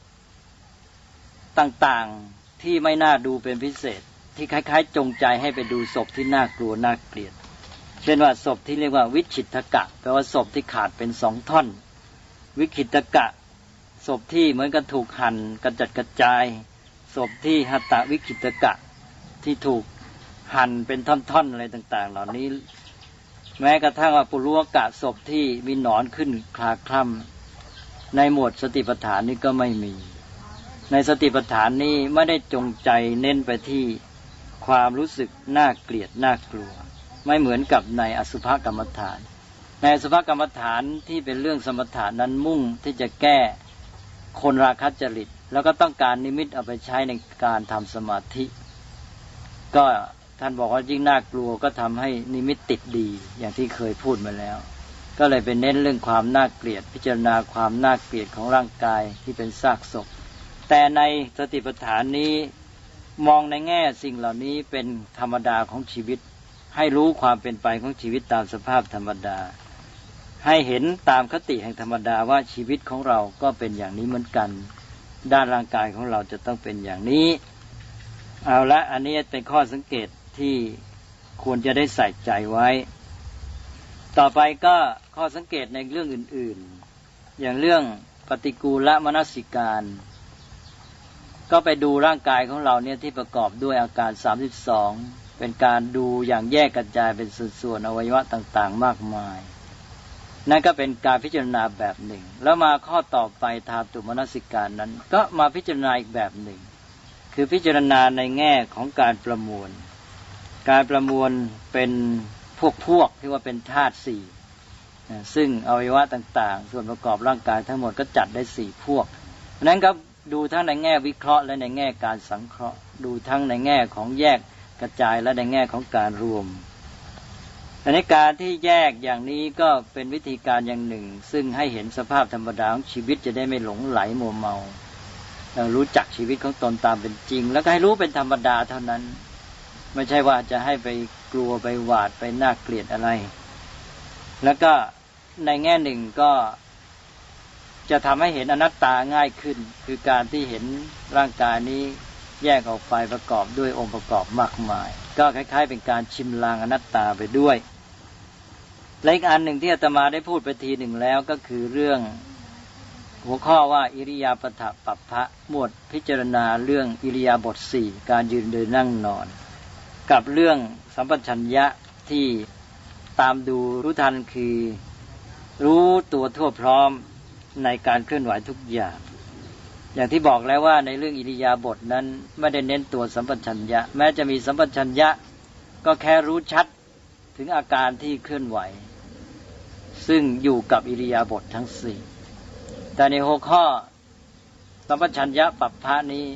C: ต่างๆที่ไม่น่าดูเป็นพิเศษ ที่คล้ายๆ จงใจให้ไปดูศพที่น่ากลัวน่าเกลียด เช่นว่าศพที่เรียกว่าวิชิตกะแปลว่าศพที่ขาดเป็นสองท่อน วิคิตกะ ศพที่เหมือนกันถูกหั่นกระจัดกระจาย ศพที่หัตตวิกิตกะที่ถูกหั่นเป็นท่อนๆอะไรต่าง ๆ เหล่านี้ แม้กระทั่งว่าปุรุกะศพที่มีหนอนขึ้นคลาคล่ำในหมวดสติปัฏฐานนี้ก็ไม่มี ในสติปัฏฐานนี้ไม่ได้จงใจเน้นไปที่ความรู้สึกน่าเกลียดน่ากลัว ไม่เหมือนกับในอสุภกรรมฐาน ในอสุภกรรมฐานที่เป็นเรื่องสมถานั้นมุ่งที่จะแก้ คนราคะจริต แล้วก็ต้องการนิมิตเอาไปใช้ในการทำสมาธิ ก็ท่านบอกว่ายิ่งน่ากลัวก็ทำให้นิมิตติดดี อย่างที่เคยพูดมาแล้ว ก็เลยเป็นเน้นเรื่องความน่าเกลียด พิจารณาความน่าเกลียดของร่างกายที่เป็นซากศพ แต่ในสติปัฏฐานนี้มองในแง่สิ่งเหล่านี้เป็นธรรมดาของชีวิต ให้รู้ความเป็นไปของชีวิตตามสภาพธรรมดา ให้เห็นตามคติแห่งธรรมดาว่าชีวิตของเราก็เป็นอย่างนี้เหมือนกัน ด้านร่างกายของเราจะต้องเป็นอย่างนี้ เอาละอันนี้เป็นข้อสังเกตที่ควรจะได้ใส่ใจไว้ ต่อไปก็ข้อสังเกตในเรื่องอื่น ๆ อย่างเรื่องปฏิกูลมนสิการ ก็ไปดูร่างกายของเราเนี่ยที่ประกอบด้วยอาการ 32 เป็นการดูอย่างแยกกระจายเป็นส่วนๆอวัยวะต่างๆ มากมาย นั่นก็เป็นการพิจารณาแบบหนึ่ง แล้วมาข้อต่อไปทาตุมนสิการนั้น ก็มาพิจารณาอีกแบบหนึ่ง คือพิจารณาในแง่ของการประมวล การประมวลเป็นพวกพวกที่ว่าเป็นธาตุสี่ซึ่งอวัยวะต่าง ๆ ส่วนประกอบร่างกายทั้งหมดก็จัดได้สี่พวกนั้นก็ดูทั้งในแง่วิเคราะห์และในแง่การสังเคราะห์ ดูทั้งในแง่ของแยกกระจายและในแง่ของการรวม ในการที่แยกอย่างนี้ก็เป็นวิธีการอย่างหนึ่ง ซึ่งให้เห็นสภาพธรรมดาของชีวิตจะได้ไม่หลงไหลมัวเมารู้จักชีวิตของตนตามเป็นจริง แล้วก็ให้รู้เป็นธรรมดาเท่านั้น ไม่ใช่ว่าจะให้ไปกลัวไปหวาดไปน่าเกลียดอะไร แล้วก็ในแง่หนึ่งก็จะทำให้เห็นอนัตตาง่ายขึ้น คือการที่เห็นร่างกายนี้แยกออกไปประกอบด้วยองค์ประกอบมากมาย ก็คล้าย ๆ เป็นการชิมลางอนัตตาไปด้วย และอีกอันหนึ่งที่อาตมาได้พูดไปทีหนึ่งแล้วก็คือเรื่อง หัวข้อว่าอิริยาปถปัปพะหมวดพิจารณาเรื่องอิริยาบถสี่การยืนเดินนั่งนอน กับเรื่องสัมปชัญญะที่ตามดูรู้ทันคือ รู้ตัวทั่วพร้อมในการเคลื่อนไหวทุกอย่าง อย่างที่บอกแล้วว่าในเรื่องอิริยาบถนั้นไม่ได้เน้นตัวสัมปชัญญะ แม้จะมีสัมปชัญญะก็แค่รู้ชัดถึงอาการที่เคลื่อนไหว ซึ่งอยู่กับอิริยาบถททั้งสี่แต่ในหัวข้อสัมปชัญญะปัปพะนี้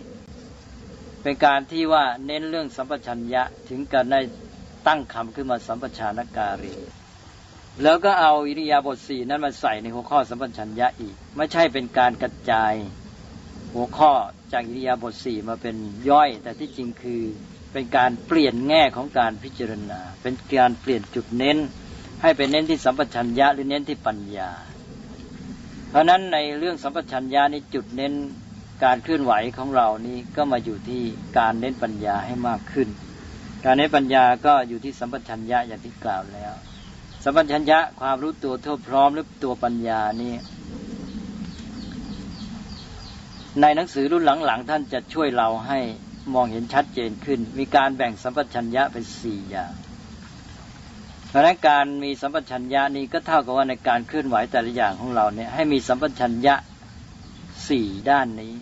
C: เป็นการที่ว่าเน้นเรื่องสัมปชัญญะถึงการได้ตั้งคำขึ้นมาสัมปชานการีแล้วก็เอาอิริยาบถสี่นั้นมาใส่ในหัวข้อสัมปชัญญะอีก ไม่ใช่เป็นการกระจายหัวข้อจากอิริยาบถสี่มาเป็นย่อย แต่ที่จริงคือเป็นการเปลี่ยนแง่ของการพิจารณา เป็นการเปลี่ยนจุดเน้น ให้เป็นเน้นที่สัมปชัญญะหรือเน้นที่ปัญญา เพราะนั้นในเรื่องสัมปชัญญะนี้จุดเน้นการเคลื่อนไหวของเรานี้ก็มาอยู่ที่การเน้นปัญญาให้มากขึ้น การเน้นปัญญาก็อยู่ที่สัมปชัญญะอย่างที่กล่าวแล้ว สัมปชัญญะความรู้ตัวทั่วพร้อมหรือตัวปัญญานี่ในหนังสือรุ่นหลังๆ ท่านจะช่วยเราให้มองเห็นชัดเจนขึ้น มีการแบ่งสัมปชัญญะเป็นสี่อย่าง ราะนั้นการมีสัมปชัญญะนี้ก็เท่ากับว่าในการเคลื่อนไหวแต่ละอย่างของเราเนี่ยให้มีสัมปชัญญะสี่ด้านนี้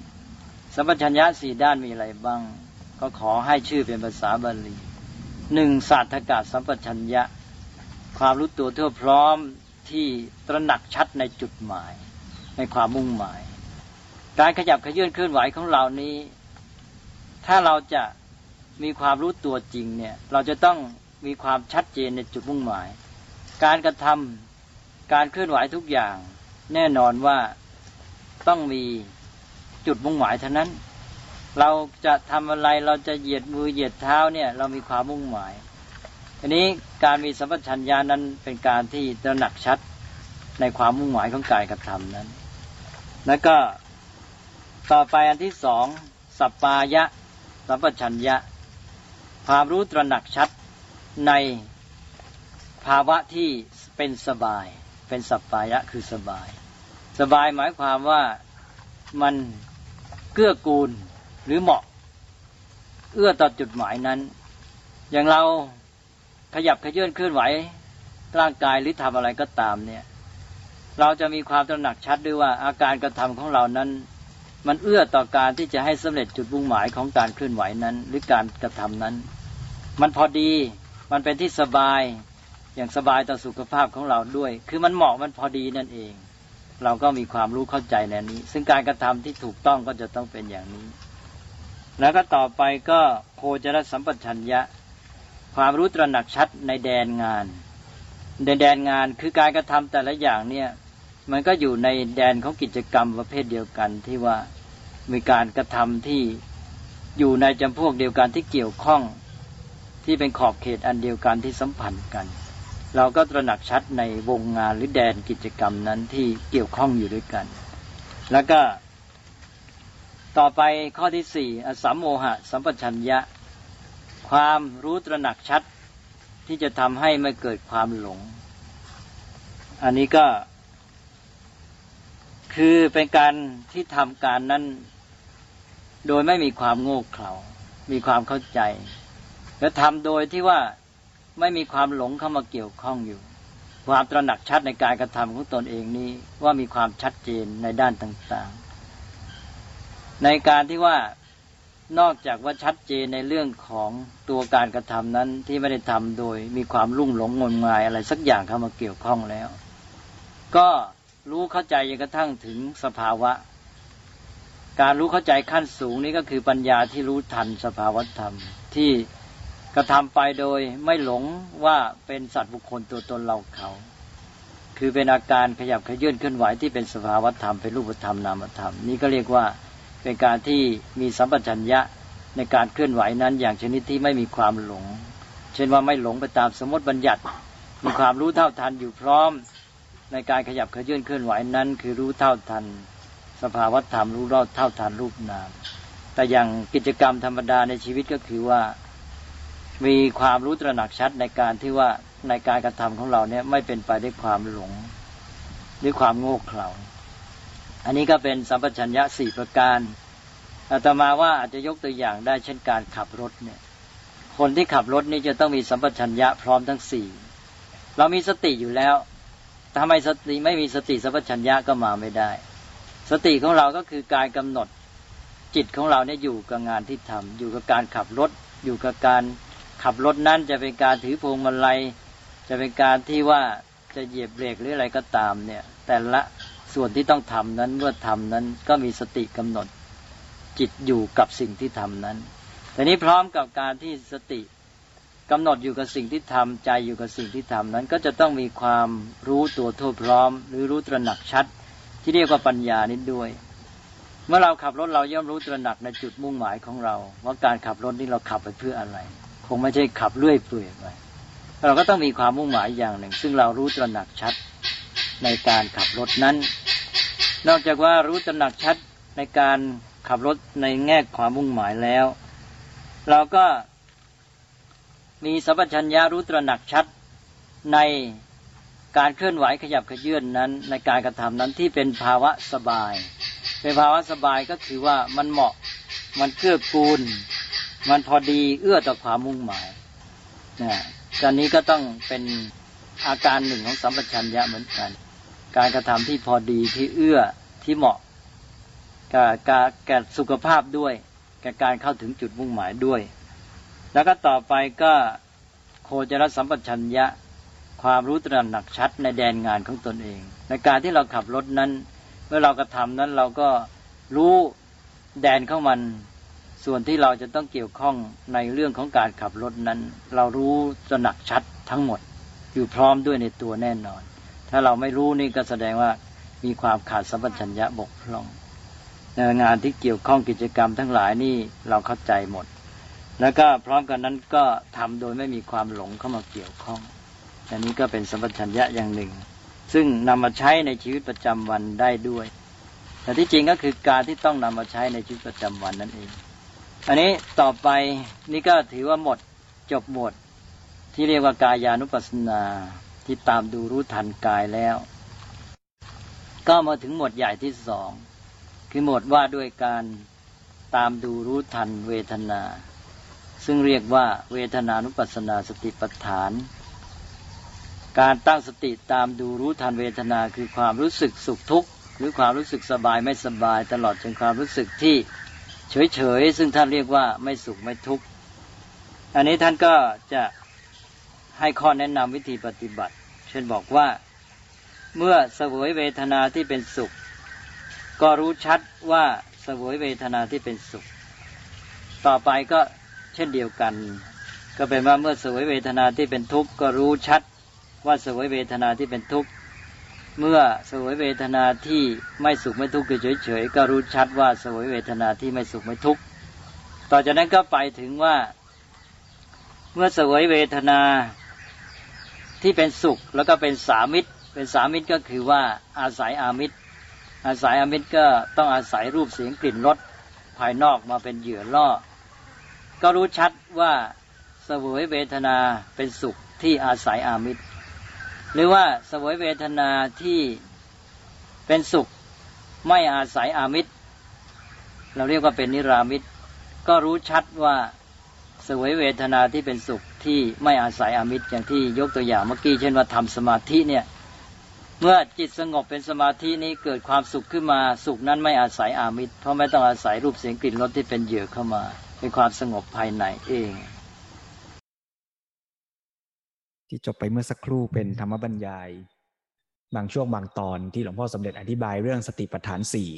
C: สัมปชัญญะสี่ด้านมีอะไรบ้าง ก็ขอให้ชื่อเป็นภาษาบาลีหนึ่งศาสตกาสัมปชัญญะ ความรู้ตัวทั่วพร้อมที่ตระหนักชัดในจุดหมาย ในความมุ่งหมาย การขยับขยื่นเคลื่อนไหวของเรานี้ ถ้าเราจะมีความรู้ตัวจริงเนี่ย เราจะต้อง มีความชัดเจนในจุดมุ่งหมาย การกระทำการเคลื่อนไหวทุกอย่าง แน่นอนว่าต้องมีจุดมุ่งหมายเท่านั้น เราจะทำอะไรเราจะเหยียดมือเหยียดเท้าเนี่ย เรามีความมุ่งหมายอันนี้การมีสัมปชัญญะนั้นเป็นการที่ตระหนักชัดในความมุ่งหมายของกายกระทำนั้น แล้วก็ต่อไปอันที่สองสัปปายะ สัมปชัญญะ ความรู้ตระหนักชัด ในภาวะที่เป็นสบาย เป็นสัปปายะคือสบาย สบายหมายความว่ามันเกื้อกูลหรือเหมาะ เอื้อต่อจุดหมายนั้น อย่างเราขยับขยื่นเคลื่อนไหว ร่างกายหรือทำอะไรก็ตามเนี่ย เราจะมีความตระหนักชัดด้วยว่าอาการกระทำของเรานั้น มันเอื้อต่อการที่จะให้สำเร็จจุดมุ่งหมายของการเคลื่อนไหวนั้น หรือการกระทำนั้น มันพอดี มันเป็นที่สบายอย่างสบายต่อสุขภาพของเราด้วย คือมันเหมาะมันพอดีนั่นเอง เราก็มีความรู้เข้าใจในนี้ ซึ่งการกระทำที่ถูกต้องก็จะต้องเป็นอย่างนี้ แล้วก็ต่อไปก็โคจรสัมปชัญญะ ความรู้ตระหนักชัดในแดนงาน ในแดนงานคือการกระทำแต่ละอย่างเนี่ย มันก็อยู่ในแดนของกิจกรรมประเภทเดียวกันที่ว่ามีการกระทำที่อยู่ในจำพวกเดียวกันที่เกี่ยวข้อง ที่เป็นขอบเขตอันเดียวกันที่สัมพันธ์กัน เราก็ตระหนักชัดในวงงานหรือแดนกิจกรรมนั้นที่เกี่ยวข้องอยู่ด้วยกัน แล้วก็ ต่อไปข้อที่สี่อสัมโมหะ สัมปชัญญะ ความรู้ตระหนักชัดที่จะทำให้ไม่เกิดความหลง อันนี้ก็ คือเป็นการที่ทำการนั้น โดยไม่มีความโง่เขลา มีความเข้าใจ และทำโดยที่ว่าไม่มีความหลงเข้ามาเกี่ยวข้องอยู่ ความตระหนักชัดในการกระทำของตนเองนี้ว่ามีความชัดเจนในด้านต่างๆ ในการที่ว่านอกจากว่าชัดเจนในเรื่องของตัวการกระทำนั้นที่ไม่ได้ทำโดยมีความลุ่งหลงงมงายอะไรสักอย่างเข้ามาเกี่ยวข้องแล้ว ก็รู้เข้าใจจนกระทั่งถึงสภาวะ การรู้เข้าใจขั้นสูงนี้ก็คือปัญญาที่รู้ทันสภาวธรรมที่ กระทำไปโดยไม่หลงว่าเป็นสัตว์บุคคลตัวตนเราเขา คือเป็นอาการขยับขยื่นเคลื่อนไหวที่เป็นสภาวธรรมเป็นรูปธรรมนามธรรม นี่ก็เรียกว่าเป็นการที่มีสัมปชัญญะในการเคลื่อนไหวนั้นอย่างชนิดที่ไม่มีความหลง เช่นว่าไม่หลงไปตามสมมติบัญญัติ มีความรู้เท่าทันอยู่พร้อม ในการขยับขยื่นเคลื่อนไหวนั้น คือรู้เท่าทัน สภาวธรรมรู้รอดเท่าทันรูปนาม แต่อย่างกิจกรรมธรรมดาในชีวิตก็คือว่า มีความรู้ตระหนักชัดในการที่ว่าในการกระทำของเราเนี่ยไม่เป็นไปด้วยความหลงด้วยความโง่เขลา อันนี้ก็เป็นสัมปชัญญะสี่ประการอาตมาว่าอาจจะยกตัวอย่างได้เช่นการขับรถเนี่ย คนที่ขับรถนี่จะต้องมีสัมปชัญญะพร้อมทั้งสี่เรามีสติอยู่แล้วทำไมสติไม่มีสติสัมปชัญญะก็มาไม่ได้ สติของเราก็คือการกำหนดจิตของเราเนี่ยอยู่กับงานที่ทำอยู่กับการขับรถ อยู่กับการ ขับรถนั้นจะเป็นการถือพวงมาลัย จะเป็นการที่ว่าจะเหยียบเบรกหรืออะไรก็ตามเนี่ย แต่ละส่วนที่ต้องทำนั้นเมื่อทำนั้นก็มีสติกำหนดจิตอยู่กับสิ่งที่ทำนั้นแต่นี้พร้อมกับการที่สติกำหนดอยู่กับสิ่งที่ทำใจอยู่กับสิ่งที่ทำนั้น ก็จะต้องมีความรู้ตัวทั่วพร้อม หรือรู้ตระหนักชัด ที่เรียกว่าปัญญานี้ด้วย เมื่อเราขับรถเราย่อมรู้ตระหนักในจุดมุ่งหมายของเรา ว่าการขับรถนี้เราขับไปเพื่ออะไร คงไม่ใช่ขับเลื่อยเปื่อยไปเราก็ต้องมีความมุ่งหมายอย่างหนึ่ง ซึ่งเรารู้ตระหนักชัดในการขับรถนั้น นอกจากว่ารู้ตระหนักชัดในการขับรถในแง่ความมุ่งหมายแล้ว เราก็มีสัพพัญญารู้ตระหนักชัดในการเคลื่อนไหวขยับขยื่นนั้น ในการกระทำนั้นที่เป็นภาวะสบาย เป็นภาวะสบายก็คือว่ามันเหมาะมันเกื้อกูล มันพอดีเอื้อต่อความมุ่งหมายนะการนี้ก็ต้องเป็นอาการหนึ่งของสัมปชัญญะเหมือนกัน การกระทำที่พอดีที่เอื้อที่เหมาะกับกับสุขภาพด้วยกับการเข้าถึงจุดมุ่งหมายด้วย แล้วก็ต่อไปก็โคจรสัมปชัญญะความรู้ตระหนักชัดในแดนงานของตนเอง ในการที่เราขับรถนั้น เมื่อเรากระทำนั้นเราก็รู้แดนของมัน ส่วนที่เราจะต้องเกี่ยวข้องในเรื่องของการขับรถนั้น เรารู้ตระหนักชัดทั้งหมด อยู่พร้อมด้วยในตัวแน่นอน ถ้าเราไม่รู้นี่ก็แสดงว่ามีความขาดสัมปชัญญะบกพร่องงานที่เกี่ยวข้องกิจกรรมทั้งหลายนี่เราเข้าใจหมด แล้วก็พร้อมกันนั้นก็ทำโดยไม่มีความหลงเข้ามาเกี่ยวข้อง อันนี้ก็เป็นสัมปชัญญะอย่างหนึ่ง ซึ่งนำมาใช้ในชีวิตประจำวันได้ด้วย แต่ที่จริงก็คือการที่ต้องนำมาใช้ในชีวิตประจำวันนั่นเอง อันนี้ต่อไปนี่ก็ถือว่าหมดจบหมด ที่เรียกว่ากายานุปัสสนาที่ตามดูรู้ทันกายแล้ว ก็มาถึงหมวดใหญ่ที่สองคือหมวดว่าด้วยการตามดูรู้ทันเวทนา ซึ่งเรียกว่าเวทนานุปัสสนาสติปัฏฐาน การตั้งสติตามดูรู้ทันเวทนาคือความรู้สึกสุขทุกข์ หรือความรู้สึกสบายไม่สบายตลอดจนความรู้สึกที่ เฉยๆซึ่งท่านเรียกว่าไม่สุขไม่ทุกข์อันนี้ท่านก็จะให้ข้อแนะนำวิธีปฏิบัติ เช่นบอกว่า เมื่อเสวยเวทนาที่เป็นสุข ก็รู้ชัดว่าเสวยเวทนาที่เป็นสุข ต่อไปก็เช่นเดียวกัน ก็เป็นว่าเมื่อเสวยเวทนาที่เป็นทุกข์ก็รู้ชัดว่าเสวยเวทนาที่เป็นทุกข์ เมื่อเสวยเวทนาที่ไม่สุขไม่ทุกข์เฉยๆก็รู้ชัดว่าเสวยเวทนาที่ไม่สุขไม่ทุกข์ต่อจากนั้นก็ไปถึงว่า เมื่อสวยเวทนาที่เป็นสุขแล้วก็เป็นสามิตร เป็นสามิตรก็คือว่าอาศัยอามิตร อาศัยอามิตรก็ต้องอาศัยรูปเสียงกลิ่นรสภายนอกมาเป็นเหยื่อล่อ ก็รู้ชัดว่าสวยเวทนาเป็นสุขที่อาศัยอามิตร หรือว่าสวยเวทนาที่เป็นสุขไม่อาศัยอามิตร เราเรียกว่าเป็นนิรามิตร ก็รู้ชัดว่าสวยเวทนาที่เป็นสุขที่ไม่อาศัยอามิตร อย่างที่ยกตัวอย่างเมื่อกี้เช่นว่าทำสมาธิเนี่ยเมื่อจิตสงบเป็นสมาธินี้เกิดความสุขขึ้นมาสุขนั้นไม่อาศัยอามิตร เพราะไม่ต้องอาศัยรูปเสียงกลิ่นรสที่เป็นเหยื่อเข้ามาเป็นความสงบภายในเอง
B: ที่จบไปเมื่อสักครู่เป็นธรรมบรรยาย บางช่วงบางตอนที่หลวงพ่อสมเด็จอธิบายเรื่องสติปัฏฐานสี่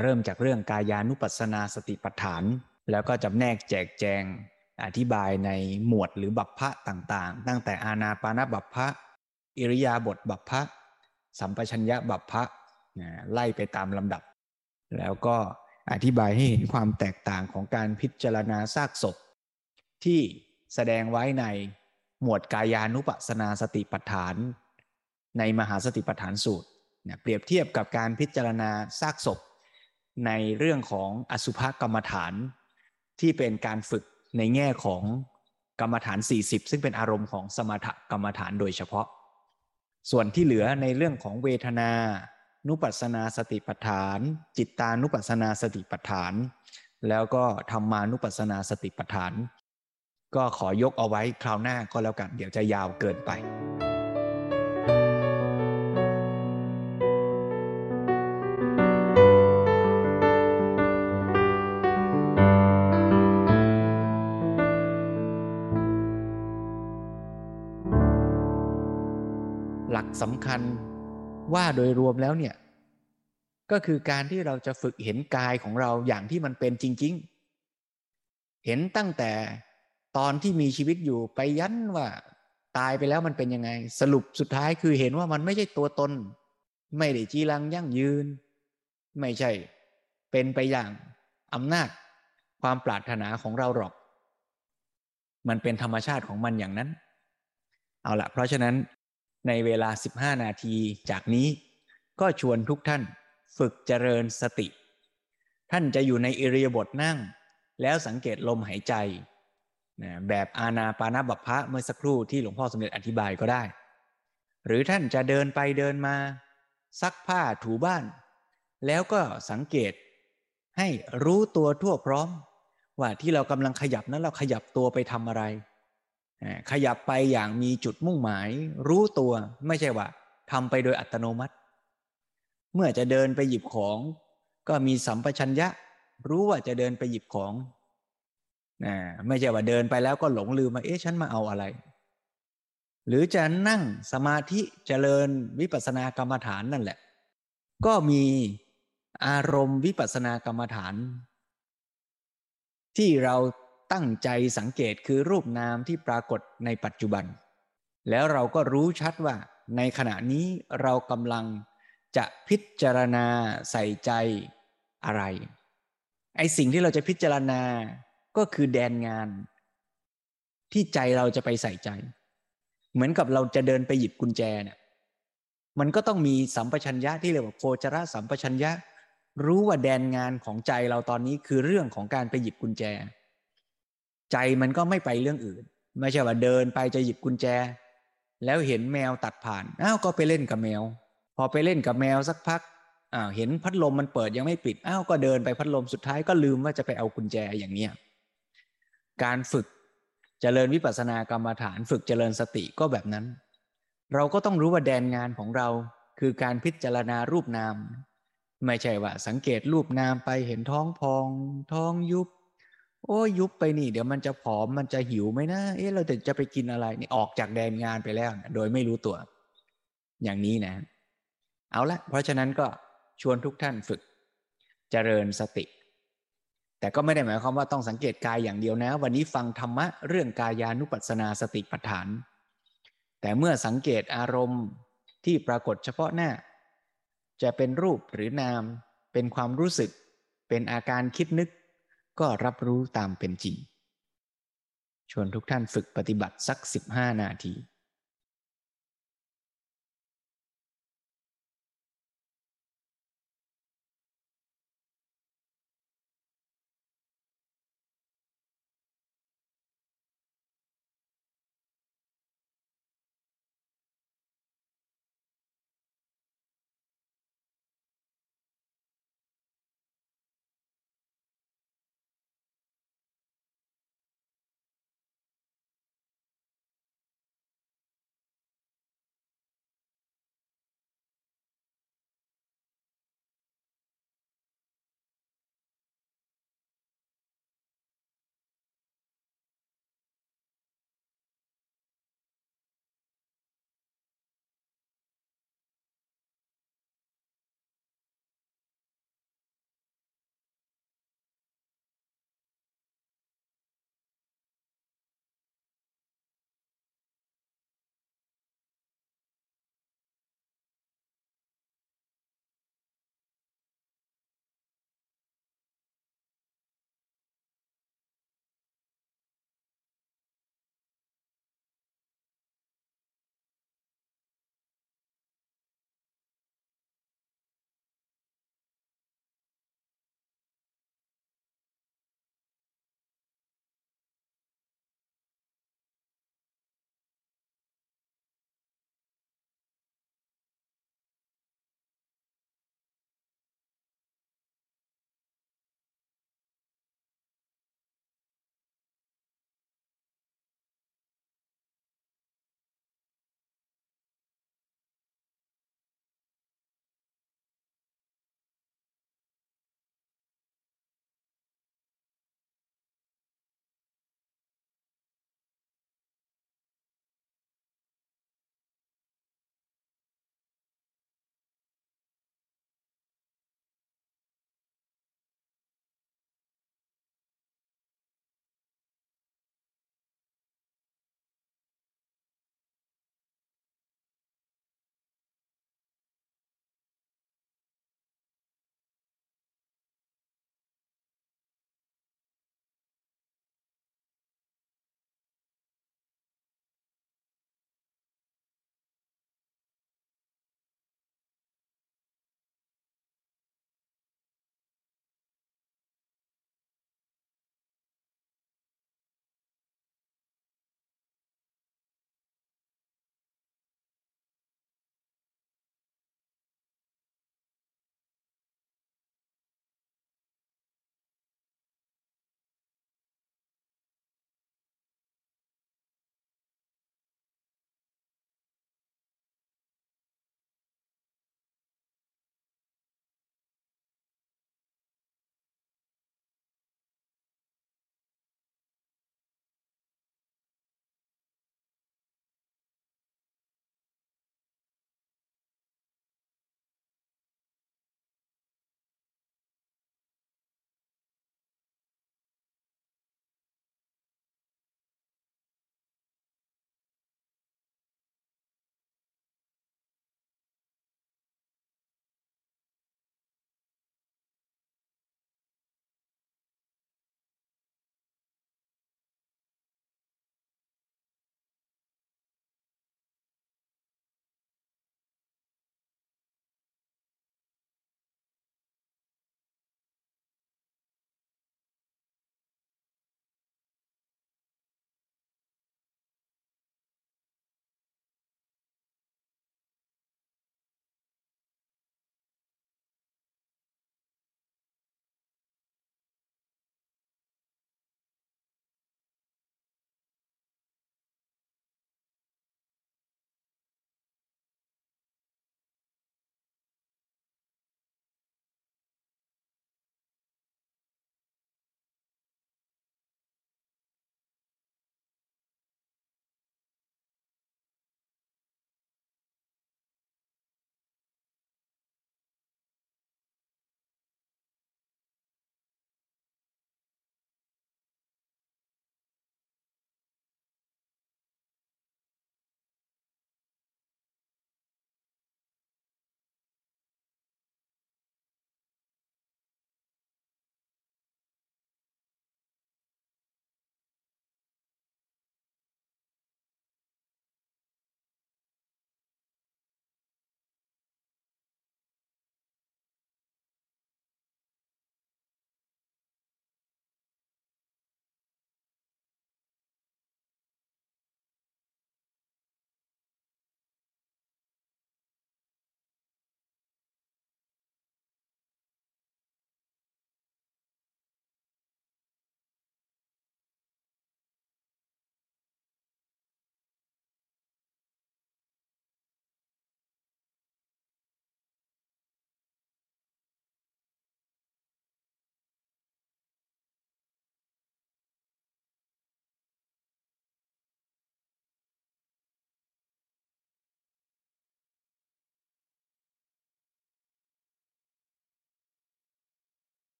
B: เริ่มจากเรื่องกายานุปัสสนาสติปัฏฐาน แล้วก็จำแนกแจกแจงอธิบายในหมวดหรือบัพพะต่างๆ ตั้งแต่อาณาปานบัพพะอิริยาบถบัพพะสัมปชัญญะบัพพะไล่ไปตามลำดับ แล้วก็อธิบายให้เห็นความแตกต่างของการพิจารณาซากศพ ที่แสดงไว้ใน หมวดกายานุปัสนาสติปัฏฐาน ในมหาสติปัฏฐานสูตรเปรียบเทียบกับการพิจารณาซากศพ ในเรื่องของอสุภกรรมฐาน ที่เป็นการฝึกในแง่ของกรรมฐาน 40 ซึ่งเป็นอารมณ์ของสมถกรรมฐานโดยเฉพาะ ส่วนที่เหลือในเรื่องของเวทนา นุปัสนาสติปัฏฐาน จิตตานุปัสนาสติปัฏฐาน แล้วก็ธรรมานุปัสนาสติปัฏฐาน ก็ขอยกเอาไว้คราวหน้าก็แล้วกัน เดี๋ยวจะยาวเกินไป หลักสำคัญว่าโดยรวมแล้วเนี่ยก็คือการที่เราจะฝึกเห็นกายของเราอย่างที่มันเป็นจริง ๆ เห็นตั้งแต่ ตอนที่มีชีวิตอยู่ไปยันว่าตายไปแล้วมันเป็นยังไง สรุปสุดท้ายคือเห็นว่ามันไม่ใช่ตัวตน ไม่ได้จีรังยั่งยืน ไม่ใช่ เป็นไปอย่างอำนาจความปรารถนาของเราหรอก มันเป็นธรรมชาติของมันอย่างนั้น เอาละเพราะฉะนั้นในเวลา 15 นาทีจากนี้ ก็ชวนทุกท่านฝึกเจริญสติ ท่านจะอยู่ในอิริยาบถนั่ง แล้วสังเกตลมหายใจ นะแบบอาณาปานาบัพพะเมื่อสักครู่ที่หลวงพ่อสมเด็จอธิบายก็ได้ หรือท่านจะเดินไปเดินมาซักผ้าถูบ้าน แล้วก็สังเกตให้รู้ตัวทั่วพร้อม ว่าที่เรากำลังขยับนั้นเราขยับตัวไปทำอะไร ขยับไปอย่างมีจุดมุ่งหมาย รู้ตัวไม่ใช่ว่าทำไปโดยอัตโนมัติ เมื่อจะเดินไปหยิบของ ก็มีสัมปชัญญะ รู้ว่าจะเดินไปหยิบของ นะไม่ใช่ว่าเดินไปแล้วก็หลงลืมมาเอ๊ะฉันมาเอาอะไร หรือจะนั่งสมาธิเจริญวิปัสสนากรรมฐานนั่นแหละ ก็มีอารมณ์วิปัสสนากรรมฐาน ที่เราตั้งใจสังเกตคือรูปนามที่ปรากฏในปัจจุบัน แล้วเราก็รู้ชัดว่าในขณะนี้เรากำลังจะพิจารณาใส่ใจอะไร ไอสิ่งที่เราจะพิจารณา ก็คือแดนงาน ที่ใจเราจะไปใส่ใจ เหมือนกับเราจะเดินไปหยิบกุญแจเนี่ยมันก็ต้องมีสัมปชัญญะที่เรียกว่าโคจรสัมปชัญญะ รู้ว่าแดนงานของใจเราตอนนี้คือเรื่องของการไปหยิบกุญแจ ใจมันก็ไม่ไปเรื่องอื่น ไม่ใช่ว่าเดินไปจะหยิบกุญแจ แล้วเห็นแมวตัดผ่านอ้าวก็ไปเล่นกับแมว พอไปเล่นกับแมวสักพักอ้าวเห็นพัดลมมันเปิดยังไม่ปิดอ้าวก็เดินไปพัดลมสุดท้ายก็ลืมว่าจะไปเอากุญแจอย่างเนี้ย การฝึกเจริญวิปัสสนากรรมฐานฝึกเจริญสติก็แบบนั้น เราก็ต้องรู้ว่าแดนงานของเราคือการพิจารณารูปนาม ไม่ใช่ว่า สังเกตรูปนามไปเห็นท้องพอง ท้องยุบ โอ้ยุบไปนี่ เดี๋ยวมันจะผอมมันจะหิวไหมนะเอ๊ะเราจะไปกินอะไรนี่ออกจากแดนงานไปแล้วโดยไม่รู้ตัว อย่างนี้นะ เอาละเพราะฉะนั้นก็ชวนทุกท่านฝึก เจริญสติ แต่ก็ไม่ได้หมายความว่าต้องสังเกตกายอย่างเดียวนะ วันนี้ฟังธรรมะเรื่องกายานุปัสสนาสติปัฏฐาน แต่เมื่อสังเกตอารมณ์ที่ปรากฏเฉพาะหน้า จะเป็นรูปหรือนาม เป็นความรู้สึก เป็นอาการคิดนึก ก็รับรู้ตามเป็นจริง ชวนทุกท่านฝึกปฏิบัติสัก 15 นาที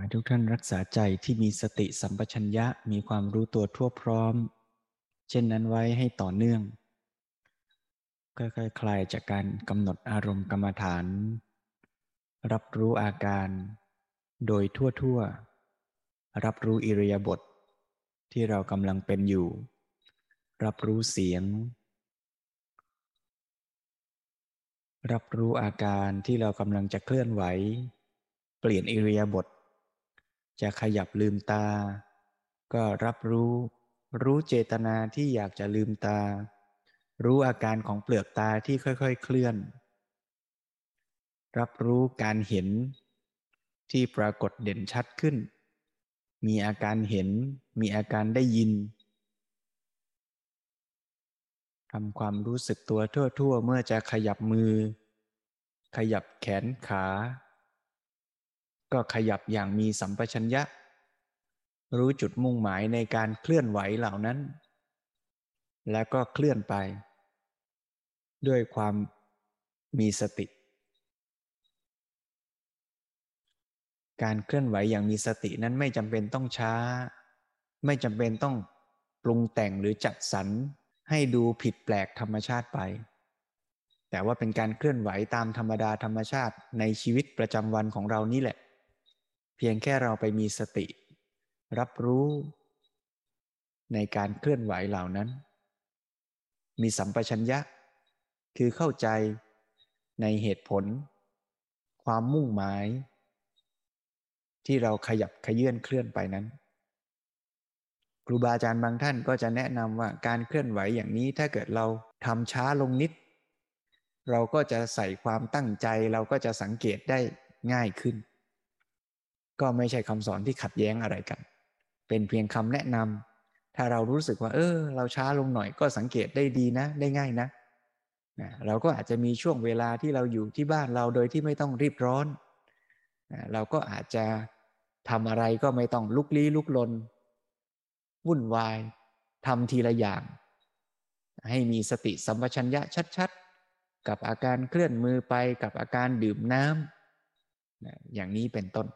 B: ให้ทุกท่านรักษาใจที่มีสติสัมปชัญญะมีความรู้ตัวทั่วพร้อม เช่นนั้นไว้ให้ต่อเนื่องค่อยๆคลายจากการกำหนดอารมณ์กรรมฐาน รับรู้อาการ โดยทั่วๆ รับรู้อิริยาบถทที่เรากำลังเป็นอยู่ รับรู้เสียง รับรู้อาการที่เรากำลังจะเคลื่อนไหว เปลี่ยนอิริยาบถ จะขยับลืมตา ก็รับรู้ รู้เจตนาที่อยากจะลืมตา รู้อาการของเปลือกตาที่ค่อยๆ เคลื่อน รับรู้การเห็น ที่ปรากฏเด่นชัดขึ้น มีอาการเห็น มีอาการได้ยินทำความรู้สึกตัวทั่ว ๆ เมื่อจะขยับมือ ขยับแขนขา ก็ขยับอย่างมีสัมปชัญญะ รู้จุดมุ่งหมายในการเคลื่อนไหวเหล่านั้น แล้วก็เคลื่อนไป ด้วยความมีสติ การเคลื่อนไหวอย่างมีสตินั้นไม่จำเป็นต้องช้า ไม่จำเป็นต้องปรุงแต่งหรือจัดสรรให้ดูผิดแปลกธรรมชาติไป แต่ว่าเป็นการเคลื่อนไหวตามธรรมดาธรรมชาติในชีวิตประจำวันของเรานี่แหละ พียงแค่เราไปมีสติ รับรู้ในการเคลื่อนไหวเหล่านั้น มีสัมปชัญญะ คือเข้าใจในเหตุผล ความมุ่งหมาย ที่เราขยับขยื่นเคลื่อนไปนั้น ครูบาอาจารย์บางท่านก็จะแนะนำว่าการเคลื่อนไหวอย่างนี้ถ้าเกิดเราทำช้าลงนิด เราก็จะใส่ความตั้งใจเราก็จะสังเกตได้ง่ายขึ้น ก็ไม่ใช่คำสอนที่ขัดแย้งอะไรกัน เป็นเพียงคำแนะนำถ้าเรารู้สึกว่า เออ เราช้าลงหน่อยก็สังเกตได้ดีนะ ได้ง่ายนะนะเราก็อาจจะมีช่วงเวลาที่เราอยู่ที่บ้านเราโดยที่ไม่ต้องรีบร้อนนะเราก็อาจจะทำอะไรก็ไม่ต้องลุกลี้ลุกลน วุ่นวายทำทีละอย่าง ให้มีสติสัมปชัญญะชัดๆ กับอาการเคลื่อนมือไปกับอาการดื่มน้ำนะอย่างนี้เป็นต้น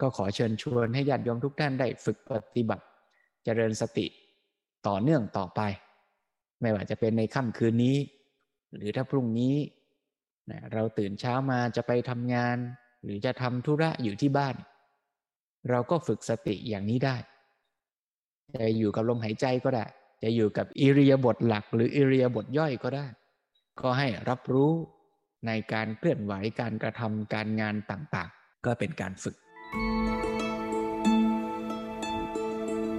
B: ก็ขอเชิญชวนให้ญาติโยมทุกท่านได้ฝึกปฏิบัติเจริญสติต่อเนื่องต่อไป ไม่ว่าจะเป็นในค่ำคืนนี้ หรือถ้าพรุ่งนี้นะเราตื่นเช้ามาจะไปทำงาน หรือจะทำธุระอยู่ที่บ้าน เราก็ฝึกสติอย่างนี้ได้ จะอยู่กับลมหายใจก็ได้ จะอยู่กับอิริยาบถหลัก หรืออิริยาบถย่อยก็ได้ ก็ให้รับรู้ในการเคลื่อนไหวการกระทำการงานต่างๆ ก็เป็นการฝึก